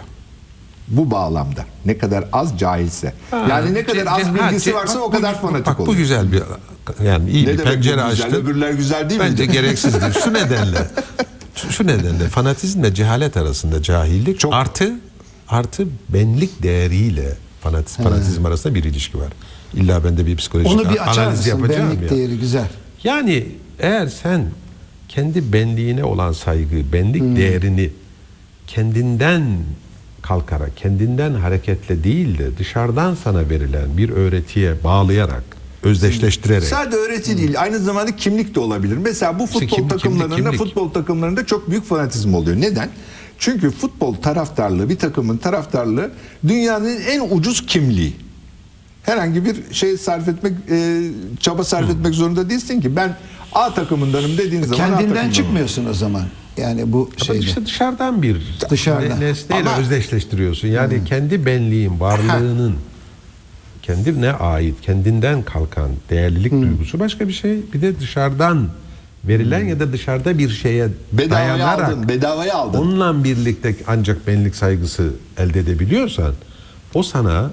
Speaker 2: Bu bağlamda. Ne kadar az cahilse. yani ne kadar az
Speaker 3: ha,
Speaker 2: bilgisi
Speaker 3: ce-
Speaker 2: varsa
Speaker 3: bak
Speaker 2: o
Speaker 3: bu-
Speaker 2: kadar fanatik
Speaker 3: bak,
Speaker 2: oluyor.
Speaker 3: bu güzel bir yani iyi
Speaker 2: Ne
Speaker 3: bir
Speaker 2: demek bu
Speaker 3: pencere
Speaker 2: güzel?
Speaker 3: açtın.
Speaker 2: Öbürler güzel değil
Speaker 3: Bence
Speaker 2: miydi?
Speaker 3: gereksizdir. Şu nedenle şu nedenle fanatizmle cehalet arasında cahillik
Speaker 2: Çok-
Speaker 3: artı artı benlik değeriyle fanatiz, fanatizm arasında bir ilişki var. İlla ben de bir psikolojik
Speaker 1: onu bir açar
Speaker 3: analiz
Speaker 1: mısın?
Speaker 3: yapacağım
Speaker 1: Benlik
Speaker 3: ya.
Speaker 1: değeri güzel.
Speaker 3: Yani eğer sen kendi benliğine olan saygı, benlik değerini kendinden kalkarak, kendinden hareketle değil de dışarıdan sana verilen bir öğretiye bağlayarak, özdeşleştirerek
Speaker 2: Sadece öğreti değil, aynı zamanda kimlik de olabilir. Mesela bu futbol
Speaker 3: kimlik,
Speaker 2: takımlarında
Speaker 3: kimlik, kimlik.
Speaker 2: futbol takımlarında çok büyük fanatizm oluyor. Neden? Çünkü futbol taraftarlığı, bir takımın taraftarlığı dünyanın en ucuz kimliği. Herhangi bir şey sarf etmek, e, çaba sarf etmek zorunda değilsin ki. Ben A takımındanım dediğin zaman
Speaker 1: Kendinden çıkmıyorsun o zaman. Yani bu şeyde.
Speaker 3: işte dışarıdan bir
Speaker 1: Dışarıdan.
Speaker 3: ne- nesneyle
Speaker 2: Ama-
Speaker 3: özdeşleştiriyorsun. Yani kendi benliğin, varlığının kendine ait, kendinden kalkan değerlilik duygusu başka bir şey. Bir de dışarıdan verilen ya da dışarıda bir şeye
Speaker 2: Bedavaya
Speaker 3: dayanarak
Speaker 2: aldın, bedavaya aldın.
Speaker 3: onunla birlikte ancak benlik saygısı elde edebiliyorsan o sana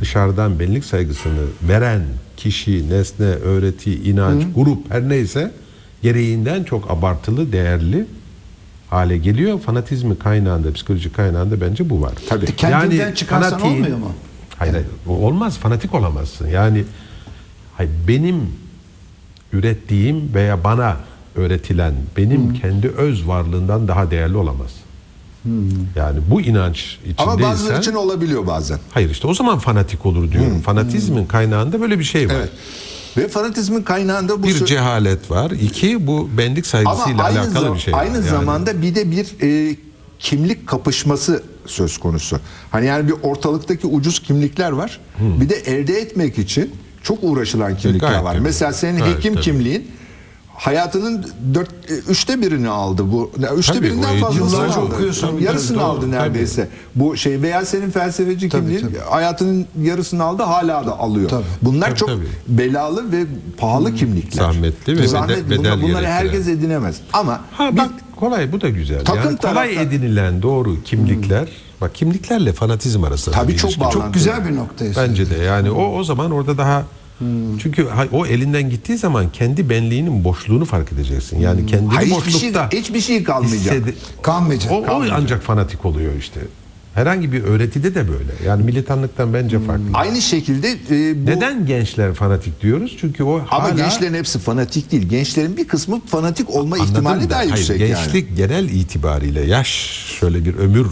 Speaker 3: dışarıdan benlik saygısını veren kişi, nesne, öğreti, inanç, grup her neyse gereğinden çok abartılı, değerli hale geliyor. Fanatizmi kaynağında, psikolojik kaynağında bence bu var.
Speaker 2: Tabii.
Speaker 1: Kendinden çıkarsan olmuyor mu?
Speaker 3: Hayır, hayır, olmaz. Fanatik olamazsın. Yani hayır, benim ürettiğim veya bana öğretilen benim kendi öz varlığından daha değerli olamaz. Yani bu inanç
Speaker 2: Ama
Speaker 3: içindeysen
Speaker 2: bazıları için olabiliyor bazen.
Speaker 3: hayır işte o zaman fanatik olur diyorum. Fanatizmin kaynağında böyle bir şey var.
Speaker 2: Evet. Ve fanatizmin kaynağında bu
Speaker 3: Bir cehalet var. İki bu benlik
Speaker 2: Ama
Speaker 3: saygısıyla alakalı
Speaker 2: zam-
Speaker 3: bir şey var.
Speaker 2: aynı
Speaker 3: Yani
Speaker 2: zamanda bir de bir e, kimlik kapışması söz konusu. Hani yani bir ortalıktaki ucuz kimlikler var. Bir de elde etmek için çok uğraşılan kimlikler
Speaker 3: gayet
Speaker 2: var.
Speaker 3: tabii.
Speaker 2: Mesela senin
Speaker 3: Gayet
Speaker 2: hekim
Speaker 3: tabii.
Speaker 2: kimliğin hayatının dört, e, üçte birini aldı bu. Üçte
Speaker 3: Tabii,
Speaker 2: birinden fazlasını aldı.
Speaker 1: okuyorsun.
Speaker 2: Yarısını
Speaker 3: Tabii,
Speaker 2: aldı
Speaker 3: doğru,
Speaker 2: neredeyse. Bu şey veya senin felsefeci
Speaker 1: Tabii,
Speaker 2: kimliğin
Speaker 1: tabii.
Speaker 2: hayatının yarısını aldı hala da alıyor.
Speaker 1: Tabii.
Speaker 2: Bunlar
Speaker 3: Tabii,
Speaker 2: çok
Speaker 3: tabii.
Speaker 2: belalı ve pahalı kimlikler.
Speaker 3: Zahmetli ve bedel-
Speaker 2: Zahmetli.
Speaker 3: bedel
Speaker 2: Bunlar- bunları herkes edinemez. Ama
Speaker 3: Ha bak kolay bu da güzel.
Speaker 2: Takım
Speaker 3: yani kolay
Speaker 2: taraftar-
Speaker 3: edinilen doğru kimlikler. Bak kimliklerle fanatizm arasında
Speaker 2: Tabii çok bağlı.
Speaker 1: Çok güzel bir noktaya
Speaker 3: Bence de yani o o zaman orada daha çünkü ha- o elinden gittiği zaman kendi benliğinin boşluğunu fark edeceksin. Yani kendini
Speaker 2: Hayır, hiçbir şey,
Speaker 3: boşlukta
Speaker 2: hiçbir şey kalmayacak.
Speaker 3: hissede-
Speaker 1: Kalmayacak.
Speaker 3: o, o ancak fanatik oluyor işte. Herhangi bir öğretide de böyle. Yani militanlıktan bence farklı.
Speaker 2: Aynı şekilde e, bu
Speaker 3: Neden gençler fanatik diyoruz? Çünkü o
Speaker 2: ama
Speaker 3: hala
Speaker 2: gençlerin hepsi fanatik değil. Gençlerin bir kısmı fanatik olma
Speaker 3: Anladın
Speaker 2: ihtimali
Speaker 3: mı?
Speaker 2: daha
Speaker 3: Hayır,
Speaker 2: yüksek
Speaker 3: gençlik
Speaker 2: yani.
Speaker 3: genel itibariyle yaş şöyle bir ömür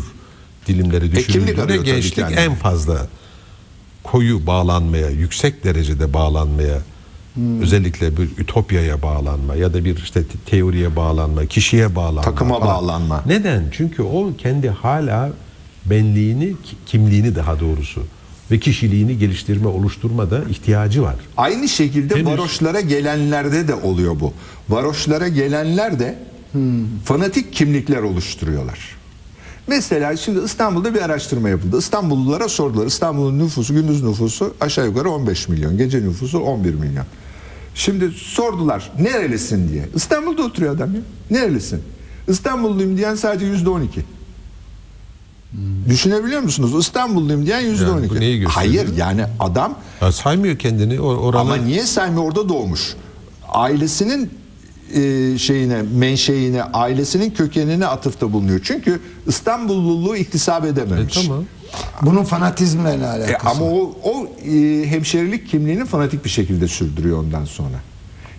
Speaker 3: dilimleri
Speaker 2: E,
Speaker 3: düşünüldüğünde gençlik
Speaker 2: kendine.
Speaker 3: en fazla koyu bağlanmaya, yüksek derecede bağlanmaya,
Speaker 2: Hmm.
Speaker 3: özellikle bir ütopyaya bağlanma ya da bir işte te- teoriye bağlanma, kişiye bağlanma.
Speaker 2: Takıma
Speaker 3: falan.
Speaker 2: bağlanma.
Speaker 3: Neden? Çünkü o kendi hala benliğini, ki- kimliğini daha doğrusu ve kişiliğini geliştirme, oluşturmada ihtiyacı var.
Speaker 2: Aynı şekilde
Speaker 3: Henüz-
Speaker 2: varoşlara gelenlerde de oluyor bu. Varoşlara gelenler de fanatik kimlikler oluşturuyorlar. Mesela şimdi İstanbul'da bir araştırma yapıldı. İstanbullulara sordular. İstanbul'un nüfusu, gündüz nüfusu aşağı yukarı 15 milyon. Gece nüfusu 11 milyon. Şimdi sordular nerelisin diye. İstanbul'da oturuyor adam ya. Nerelisin? İstanbulluyum diyen sadece yüzde on iki. Düşünebiliyor musunuz? İstanbulluyum diyen yüzde on
Speaker 3: Yani bu neyi gösteriyor?
Speaker 2: Hayır yani adam
Speaker 3: Ya saymıyor kendini or- oralı.
Speaker 2: ama niye saymıyor orada doğmuş? Ailesinin e, şeyine, menşeine, ailesinin kökenine atıfta bulunuyor. Çünkü İstanbulluluğu iktisap
Speaker 3: E,
Speaker 2: edememiş.
Speaker 3: tamam.
Speaker 1: Bunun fanatizmle ne alakası
Speaker 2: E, ama o, o e, hemşerilik kimliğini fanatik bir şekilde sürdürüyor ondan sonra.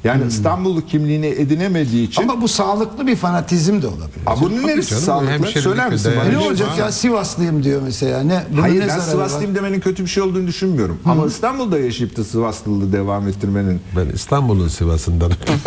Speaker 2: Yani İstanbullu kimliğini edinemediği için
Speaker 1: Hmm. Ama bu sağlıklı bir fanatizm de olabilir.
Speaker 2: Aa, bunun neresi
Speaker 3: canım,
Speaker 2: sağlıklı? Söyler misin bana?
Speaker 1: Ne
Speaker 3: Hayır,
Speaker 1: olacak ya Sivaslıyım diyor mesela. Ne, bunun
Speaker 2: Hayır
Speaker 1: ne
Speaker 2: ben Sivaslıyım
Speaker 1: var?
Speaker 2: demenin kötü bir şey olduğunu düşünmüyorum. Ama İstanbul'da yaşayıp da Sivaslılığı devam ettirmenin
Speaker 3: Ben İstanbul'un Sivas'ındanım.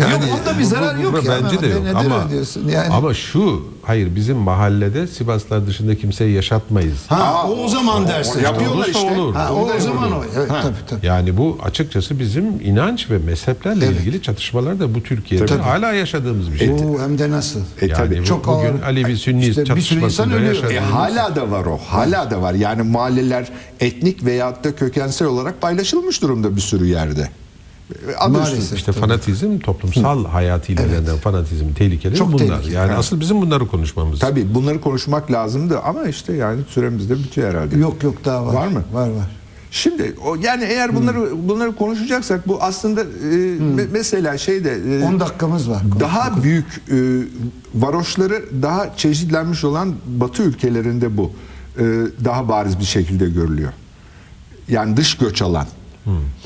Speaker 3: yani,
Speaker 1: Yok, onda bir zarar yok ya.
Speaker 3: Bence de yok. Ama?
Speaker 1: Yani-
Speaker 3: ama şu, hayır bizim mahallede Sivaslar dışında kimseyi yaşatmayız.
Speaker 1: Ha,
Speaker 2: Aa,
Speaker 1: o, o zaman dersin.
Speaker 2: o yapıyorlar işte.
Speaker 3: olur.
Speaker 1: Ha, o, o zaman o. Evet, tabii tabii.
Speaker 3: Yani bu açıkçası bizim inanç ve mezheplerle ilgili çatışmalar da bu Türkiye'de
Speaker 2: Tabii.
Speaker 3: hala yaşadığımız bir şey.
Speaker 1: Oo, hem de nasıl?
Speaker 2: E,
Speaker 3: yani
Speaker 2: tabii.
Speaker 3: bu-
Speaker 1: Çok
Speaker 3: bugün
Speaker 1: ağır.
Speaker 3: Alevi Sünni
Speaker 1: İşte bir sürü insan
Speaker 3: çatışmasında
Speaker 1: ölüyor.
Speaker 3: yaşadığımız.
Speaker 2: E, hala da var o. Hala da var. Yani mahalleler etnik veyahut da kökensel olarak paylaşılmış durumda bir sürü yerde. E, adı
Speaker 1: Maalesef.
Speaker 3: İşte fanatizm toplumsal hayatıyla ilgilenen fanatizmin tehlikeleri
Speaker 1: Çok
Speaker 3: bunlar.
Speaker 1: tehlikeli.
Speaker 3: Yani
Speaker 2: Evet.
Speaker 3: asıl bizim bunları konuşmamız.
Speaker 2: Tabii bunları konuşmak lazımdı ama işte yani süremiz de bitiyor herhalde.
Speaker 1: Yok yok daha var.
Speaker 2: Var mı?
Speaker 1: Var var.
Speaker 2: Şimdi o yani eğer bunları bunları konuşacaksak bu aslında e, me- mesela şeyde e,
Speaker 1: 10 dakikamız var.
Speaker 2: daha büyük e, varoşları daha çeşitlenmiş olan Batı ülkelerinde bu e, daha bariz bir şekilde görülüyor. Yani dış göç alan.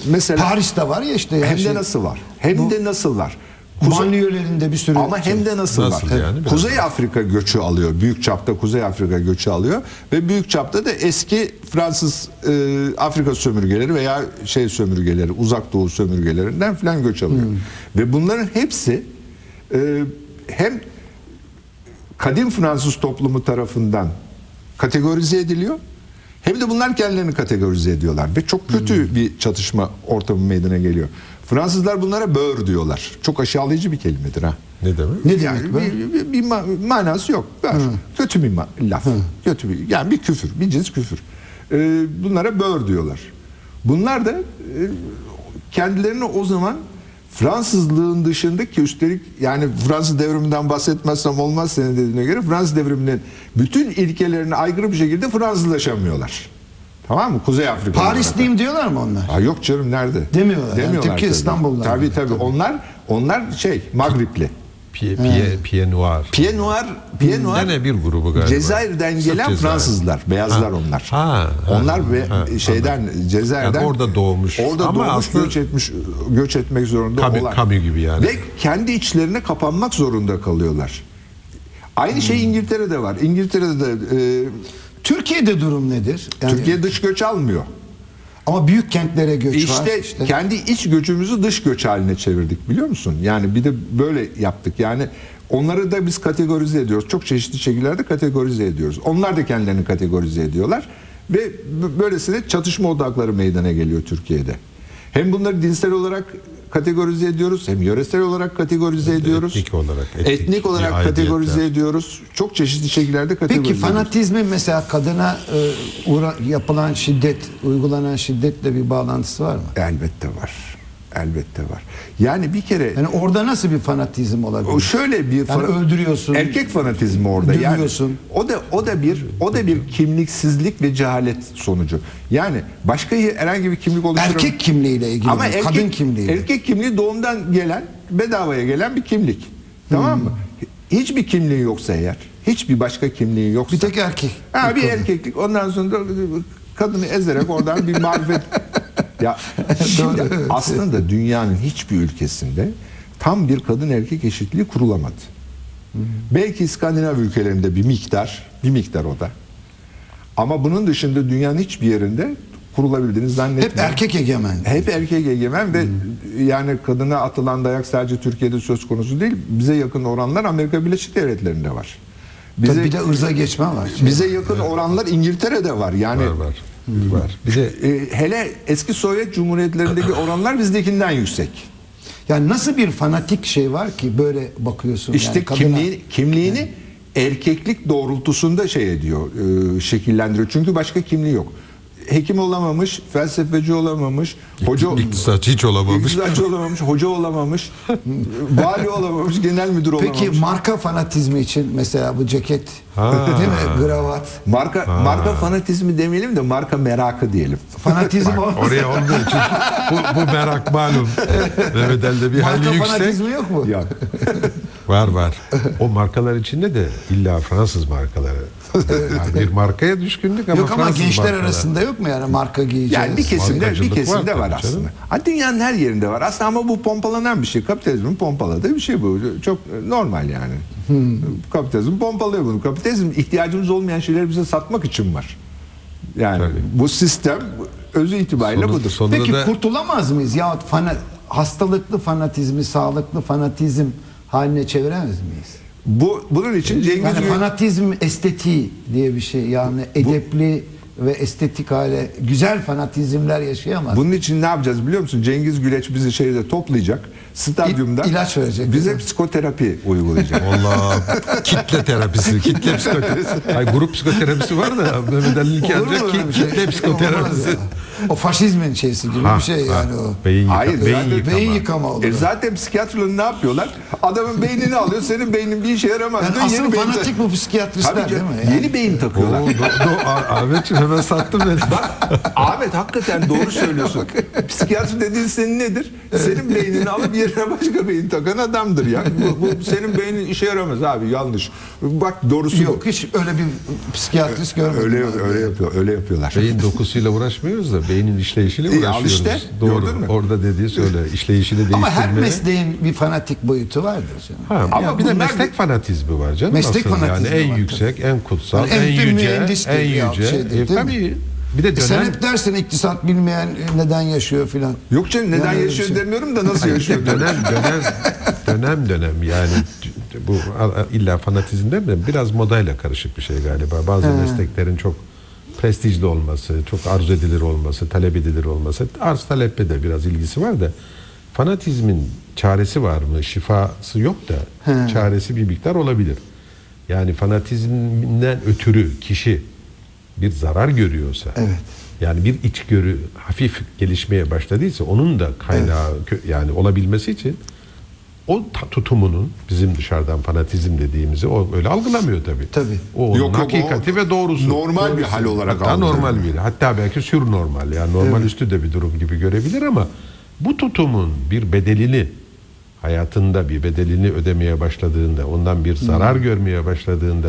Speaker 2: Mesela
Speaker 1: Paris'te var ya işte. ya
Speaker 2: hem
Speaker 1: şey-
Speaker 2: de nasıl var? Hem
Speaker 1: Bu-
Speaker 2: de nasıl var? Kuzey-
Speaker 1: Banliyölerinde bir sürü
Speaker 2: ama
Speaker 1: şey.
Speaker 2: hem de nasıl,
Speaker 3: Nasıl
Speaker 2: var?
Speaker 3: yani? Biraz
Speaker 2: Kuzey Afrika göçü alıyor. Büyük çapta Kuzey Afrika göçü alıyor ve büyük çapta da eski Fransız e, Afrika sömürgeleri veya şey sömürgeleri, Uzak Doğu sömürgelerinden filan göç alıyor.
Speaker 1: Hmm.
Speaker 2: Ve bunların hepsi e, hem kadim Fransız toplumu tarafından kategorize ediliyor. Hem de bunlar kendilerini kategorize ediyorlar ve çok kötü
Speaker 1: Hmm.
Speaker 2: bir çatışma ortamı meydana geliyor. Fransızlar bunlara böğür diyorlar. Çok aşağılayıcı bir kelimedir ha.
Speaker 3: Ne demek?
Speaker 1: Ne
Speaker 2: Yani
Speaker 1: demek bu?
Speaker 2: bir, bir, bir ma- manası yok. Böğür. Kötü bir laf. Kötü bir yani bir küfür, bir cins küfür. Ee, bunlara böğür diyorlar. Bunlar da e, kendilerini o zaman Fransızlığın dışındaki üstelik yani Fransız devriminden bahsetmezsem olmaz senin dediğine göre Fransız devriminin bütün ilkelerine aykırı bir şekilde Fransızlaşamıyorlar. Tamam mı? Kuzey Afrika.
Speaker 1: Parisliyim diyorlar mı onlar?
Speaker 2: Ha yok canım nerede?
Speaker 1: Demiyorlar yani. Türkiye, diyor,
Speaker 2: tabii.
Speaker 1: tabii.
Speaker 2: Onlar onlar şey Magripli.
Speaker 3: Pie, pie, pie noir.
Speaker 2: Pied Noir, Pied Noir
Speaker 3: Gene bir grubu galiba.
Speaker 2: Cezayir'den
Speaker 3: Sırf
Speaker 2: gelen
Speaker 3: Cezayir.
Speaker 2: Fransızlar, beyazlar
Speaker 3: Ha.
Speaker 2: onlar.
Speaker 3: Ha, ha,
Speaker 2: onlar ve
Speaker 3: ha,
Speaker 2: şeyden Cezayir'den
Speaker 3: Yani orada doğmuş.
Speaker 2: Orada
Speaker 3: Ama
Speaker 2: doğmuş,
Speaker 3: aslında-
Speaker 2: göç etmiş, göç etmek zorunda
Speaker 3: Camus-
Speaker 2: olan.
Speaker 3: Camus gibi yani.
Speaker 2: Ve kendi içlerine kapanmak zorunda kalıyorlar. Aynı şey
Speaker 3: Hmm.
Speaker 2: İngiltere'de var. İngiltere'de de e,
Speaker 1: Türkiye'de durum nedir? Yani,
Speaker 2: Türkiye dış göç almıyor.
Speaker 1: Ama büyük kentlere göç
Speaker 2: İşte,
Speaker 1: var. İşte
Speaker 2: kendi iç göçümüzü dış göç haline çevirdik biliyor musun? Yani bir de böyle yaptık. Yani onları da biz kategorize ediyoruz. Çok çeşitli şekillerde kategorize ediyoruz. Onlar da kendilerini kategorize ediyorlar. Ve böylesine çatışma odakları meydana geliyor Türkiye'de. Hem bunları dinsel olarak kategorize ediyoruz hem yöresel olarak kategorize ediyoruz.
Speaker 3: etnik olarak,
Speaker 2: Etnik,
Speaker 3: etnik
Speaker 2: olarak kategorize ediyoruz. Çok çeşitli şekillerde kategorize
Speaker 1: Peki
Speaker 2: ediyoruz.
Speaker 1: fanatizmin mesela kadına e, uğra- yapılan şiddet, uygulanan şiddetle bir bağlantısı var mı?
Speaker 2: Elbette var. Elbette var. Yani bir kere
Speaker 1: Yani orada nasıl bir fanatizm olabilir?
Speaker 2: O şöyle bir
Speaker 1: Yani
Speaker 2: fan-
Speaker 1: öldürüyorsun.
Speaker 2: Erkek fanatizmi orada.
Speaker 1: Dövüyorsun.
Speaker 2: Yani o da o da bir o da bir kimliksizlik ve cehalet sonucu. Yani başka herhangi bir kimlik oluşturan
Speaker 1: Erkek kimliğiyle ilgili
Speaker 2: ama erkek,
Speaker 1: Kadın kimliğiyle.
Speaker 2: Erkek kimliği doğumdan gelen bedavaya gelen bir kimlik. Tamam
Speaker 1: Hmm.
Speaker 2: mı? Hiçbir kimliği yoksa eğer, hiçbir başka kimliği yoksa.
Speaker 1: Bir tek erkek.
Speaker 2: Ha bir erkeklik ondan sonra kadını ezerek oradan bir marifet. ya şimdi
Speaker 1: evet.
Speaker 2: aslında dünyanın hiçbir ülkesinde tam bir kadın erkek eşitliği kurulamadı. Belki İskandinav ülkelerinde bir miktar, bir miktar o da. Ama bunun dışında dünyanın hiçbir yerinde kurulabildiğini zannetmiyorum.
Speaker 1: Hep erkek egemen.
Speaker 2: Hep erkek egemen ve yani kadına atılan dayak sadece Türkiye'de söz konusu değil. Bize yakın oranlar Amerika Birleşik Devletleri'nde var. Bize,
Speaker 1: Tabii bir de ırza geçme var.
Speaker 2: bize yakın oranlar İngiltere'de var. Yani
Speaker 3: Var var. Var. Bir de
Speaker 2: e, hele eski Sovyet Cumhuriyetlerindeki oranlar bizdekinden yüksek.
Speaker 1: Yani nasıl bir fanatik şey var ki böyle bakıyorsun
Speaker 2: İşte
Speaker 1: yani kadına-
Speaker 2: kimliğini, kimliğini erkeklik doğrultusunda şey ediyor, e, şekillendiriyor. Çünkü başka kimliği yok. Hekim olamamış, felsefeci olamamış, hoca
Speaker 3: İktisatçı hiç olamamış.
Speaker 2: İktisatçı olamamış, hoca olamamış, vali olamamış, genel müdür olamamış.
Speaker 1: Peki marka fanatizmi için mesela bu ceket
Speaker 3: Ha.
Speaker 1: değil mi? Gravat.
Speaker 2: marka marka fanatizmi demeyelim de marka merakı diyelim.
Speaker 1: Fanatizm o.
Speaker 3: Oraya olduğu için bu, bu merak malum. Mehmet Ali'de bir
Speaker 1: Marka
Speaker 3: yüksek.
Speaker 1: fanatizmi yok mu?
Speaker 2: Ya
Speaker 3: Var var. O markalar içinde de illa Fransız markaları. Yani bir markaya düşkünlük ama
Speaker 1: Yok ama
Speaker 3: Fransız
Speaker 1: gençler
Speaker 3: markalar.
Speaker 1: arasında yok mu yani marka giyeceğiz?
Speaker 2: yani bir kesimde bir kesimde
Speaker 3: var
Speaker 2: var, aslında.
Speaker 3: canım.
Speaker 2: Ha, dünyanın her yerinde var. Aslında ama bu pompalanan bir şey. Kapitalizmin pompaladığı bir şey bu. Çok normal yani. Kapitalizm pompalıyor bunu. Kapitalizm ihtiyacımız olmayan şeyleri bize satmak için var. Yani
Speaker 3: Tabii.
Speaker 2: bu sistem özü itibariyle
Speaker 3: Sonu-
Speaker 2: budur.
Speaker 3: sonunda
Speaker 1: Peki
Speaker 3: da
Speaker 1: kurtulamaz mıyız? Ya fana, hastalıklı fanatizmi, sağlıklı fanatizm haline çeviremez miyiz?
Speaker 2: Bu bunun için Cengiz
Speaker 1: Yani
Speaker 2: Gül-
Speaker 1: fanatizm estetiği diye bir şey. Yani edepli ve estetik hale güzel fanatizmler yaşayamaz.
Speaker 2: Bunun için ne yapacağız biliyor musun? Cengiz Güleç bizi şeyde toplayacak. Stadyumda
Speaker 1: İ- ilaç verecek,
Speaker 2: Bize
Speaker 1: mi?
Speaker 2: psikoterapi uygulayacak.
Speaker 3: Allah kitle terapisi, kitle psikoterapisi. Ay grup psikoterapisi var da Mehmet Ali'ninki
Speaker 1: Olur mu
Speaker 3: ancak
Speaker 1: öyle bir
Speaker 3: ki,
Speaker 1: şey?
Speaker 3: kitle
Speaker 1: Olmaz
Speaker 3: psikoterapisi.
Speaker 1: ya. O faşizmin şeysi gibi
Speaker 3: Ha,
Speaker 1: bir şey
Speaker 3: ha.
Speaker 1: yani o.
Speaker 3: Beyin, yıka,
Speaker 2: Hayır,
Speaker 3: beyin yıkama.
Speaker 1: Beyin yıkama olur.
Speaker 2: E zaten psikiyatrlar ne yapıyorlar? Adamın beynini alıyor. Senin beynin bir işe yaramaz.
Speaker 1: Yani asıl
Speaker 2: yeni beyin
Speaker 1: fanatik bu psikiyatristler
Speaker 2: Tabii
Speaker 1: değil mi? Yani?
Speaker 2: Yeni beyin takıyorlar.
Speaker 3: Oo, do, do, Ah- Ahmetciğim hemen sattın beni.
Speaker 2: Bak Ahmet hakikaten doğru söylüyorsun. Psikiyatri dediğin senin nedir? Senin beynini alıp yerine başka beyin takan adamdır ya. Bu, bu senin beynin işe yaramaz abi yanlış. Bak doğrusu
Speaker 1: Yok hiç öyle bir psikiyatrist
Speaker 2: bu.
Speaker 1: görmedim.
Speaker 2: Öyle
Speaker 1: abi.
Speaker 2: öyle yapıyor. Öyle yapıyorlar.
Speaker 3: Beyin dokusuyla uğraşmıyoruz da beynin işleyişiyle
Speaker 2: E, al
Speaker 3: uğraşıyoruz.
Speaker 2: işte,
Speaker 3: Doğru.
Speaker 2: gördün mü?
Speaker 3: Orada dediği söyle. İşleyişini değiştirmeye.
Speaker 1: Ama her mesleğin bir fanatik boyutu vardır canım.
Speaker 3: Ha,
Speaker 2: Ama
Speaker 3: ama bir de meslek
Speaker 2: bir-
Speaker 3: fanatizmi var canım.
Speaker 1: Meslek
Speaker 3: aslında.
Speaker 1: fanatizmi
Speaker 3: yani en
Speaker 1: var,
Speaker 3: yüksek, en kutsal,
Speaker 1: Yani
Speaker 3: en,
Speaker 1: en
Speaker 3: yüce, en
Speaker 1: ya,
Speaker 3: yüce.
Speaker 1: şey değil,
Speaker 3: E, tabii. Bir de
Speaker 1: E sen
Speaker 3: dönem
Speaker 1: hep dersin iktisat bilmeyen neden yaşıyor filan.
Speaker 2: Yok canım neden
Speaker 1: Yani
Speaker 2: yaşıyor
Speaker 1: şey.
Speaker 2: demiyorum da nasıl yaşıyor
Speaker 3: dönem dönem dönem dönem yani bu illa fanatizm değil mi? Biraz modayla karışık bir şey galiba. Bazı mesleklerin çok prestijli olması, çok arzu edilir olması, talep edilir olması, arz taleple de biraz ilgisi var da fanatizmin çaresi var mı? Şifası yok da çaresi bir miktar olabilir. Yani fanatizmden ötürü kişi bir zarar görüyorsa
Speaker 1: Evet.
Speaker 3: yani bir içgörü hafif gelişmeye başladıysa onun da kaynağı kö- yani olabilmesi için o tutumunun bizim dışarıdan fanatizm dediğimizi o öyle algılamıyor tabii.
Speaker 1: Tabii.
Speaker 3: O onun
Speaker 2: Yok, yok,
Speaker 3: hakikati
Speaker 2: o
Speaker 3: ve doğrusu.
Speaker 2: normal bir
Speaker 3: Doğrusu.
Speaker 2: hal olarak
Speaker 3: Hatta
Speaker 2: algılıyor.
Speaker 3: normal bir hatta belki sür normal yani normal üstü de bir durum gibi görebilir ama bu tutumun bir bedelini hayatında bir bedelini ödemeye başladığında ondan bir zarar görmeye başladığında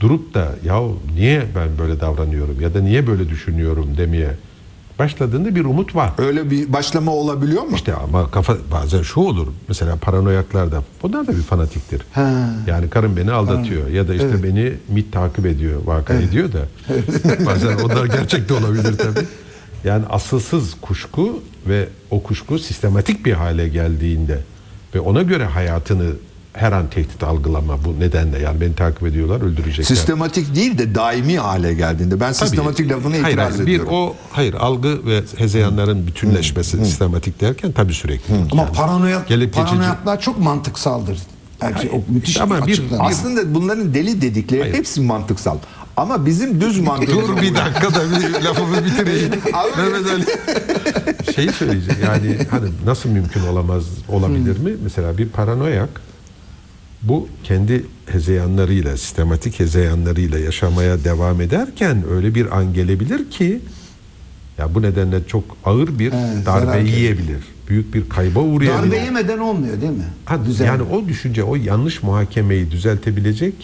Speaker 3: durup da ya niye ben böyle davranıyorum ya da niye böyle düşünüyorum demeye başladığında bir umut var.
Speaker 2: Öyle bir başlama olabiliyor mu?
Speaker 3: İşte ama kafa bazen şu olur. Mesela paranoyaklarda bunlar da bir fanatiktir.
Speaker 1: Ha.
Speaker 3: Yani karım beni aldatıyor ya da işte beni MIT takip ediyor, vaka ediyor da. bazen onlar gerçek de olabilir tabii. Yani asılsız kuşku ve o kuşku sistematik bir hale geldiğinde ve ona göre hayatını her an tehdit algılama bu nedenle yani beni takip ediyorlar öldürecekler.
Speaker 2: Sistematik değil de daimi hale geldiğinde. Ben
Speaker 3: Tabii.
Speaker 2: sistematik lafına
Speaker 3: Hayır,
Speaker 2: itiraz
Speaker 3: hayır,
Speaker 2: ediyorum.
Speaker 3: Bir o hayır algı ve hezeyanların bütünleşmesi sistematik derken tabii sürekli.
Speaker 1: Ama
Speaker 3: Yani
Speaker 1: paranoyak,
Speaker 3: gelip geçici-
Speaker 1: paranoyaklar çok mantıksaldır. Şey, o müthiş
Speaker 3: Ama bir-
Speaker 1: açıdan.
Speaker 2: Aslında bunların deli dedikleri
Speaker 3: Hayır.
Speaker 2: hepsi mantıksal. Ama bizim düz mantık.
Speaker 3: Dur bir dakika da bir lafımı bitireyim. Mehmet Ali. Şeyi söyleyeceğim yani hani nasıl mümkün olamaz olabilir mi? Mesela bir paranoyak bu kendi hezeyanlarıyla, sistematik hezeyanlarıyla yaşamaya devam ederken öyle bir an gelebilir ki ya bu nedenle çok ağır bir
Speaker 1: Evet,
Speaker 3: darbe yiyebilir. Büyük bir kayba uğrayabilir.
Speaker 1: Darbe yemeden olmuyor değil mi?
Speaker 3: Ha, yani o düşünce, o yanlış muhakemeyi düzeltebilecek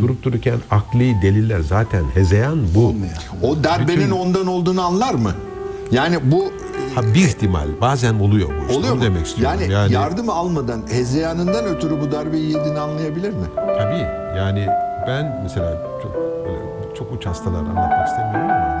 Speaker 3: durup dururken akli deliller zaten hezeyan bu.
Speaker 1: Olmuyor.
Speaker 2: O darbenin
Speaker 3: Bütün-
Speaker 2: ondan olduğunu anlar mı? Yani bu
Speaker 3: Ha, bir ihtimal bazen oluyor bu işte.
Speaker 2: oluyor
Speaker 3: Onu
Speaker 2: mu?
Speaker 3: demek istiyorum.
Speaker 2: Yani,
Speaker 3: Yani,
Speaker 2: yardım almadan, hezeyanından ötürü bu darbeyi yediğini anlayabilir mi?
Speaker 3: tabii yani ben mesela çok böyle çok uç hastalar anlatmak istemiyorum ama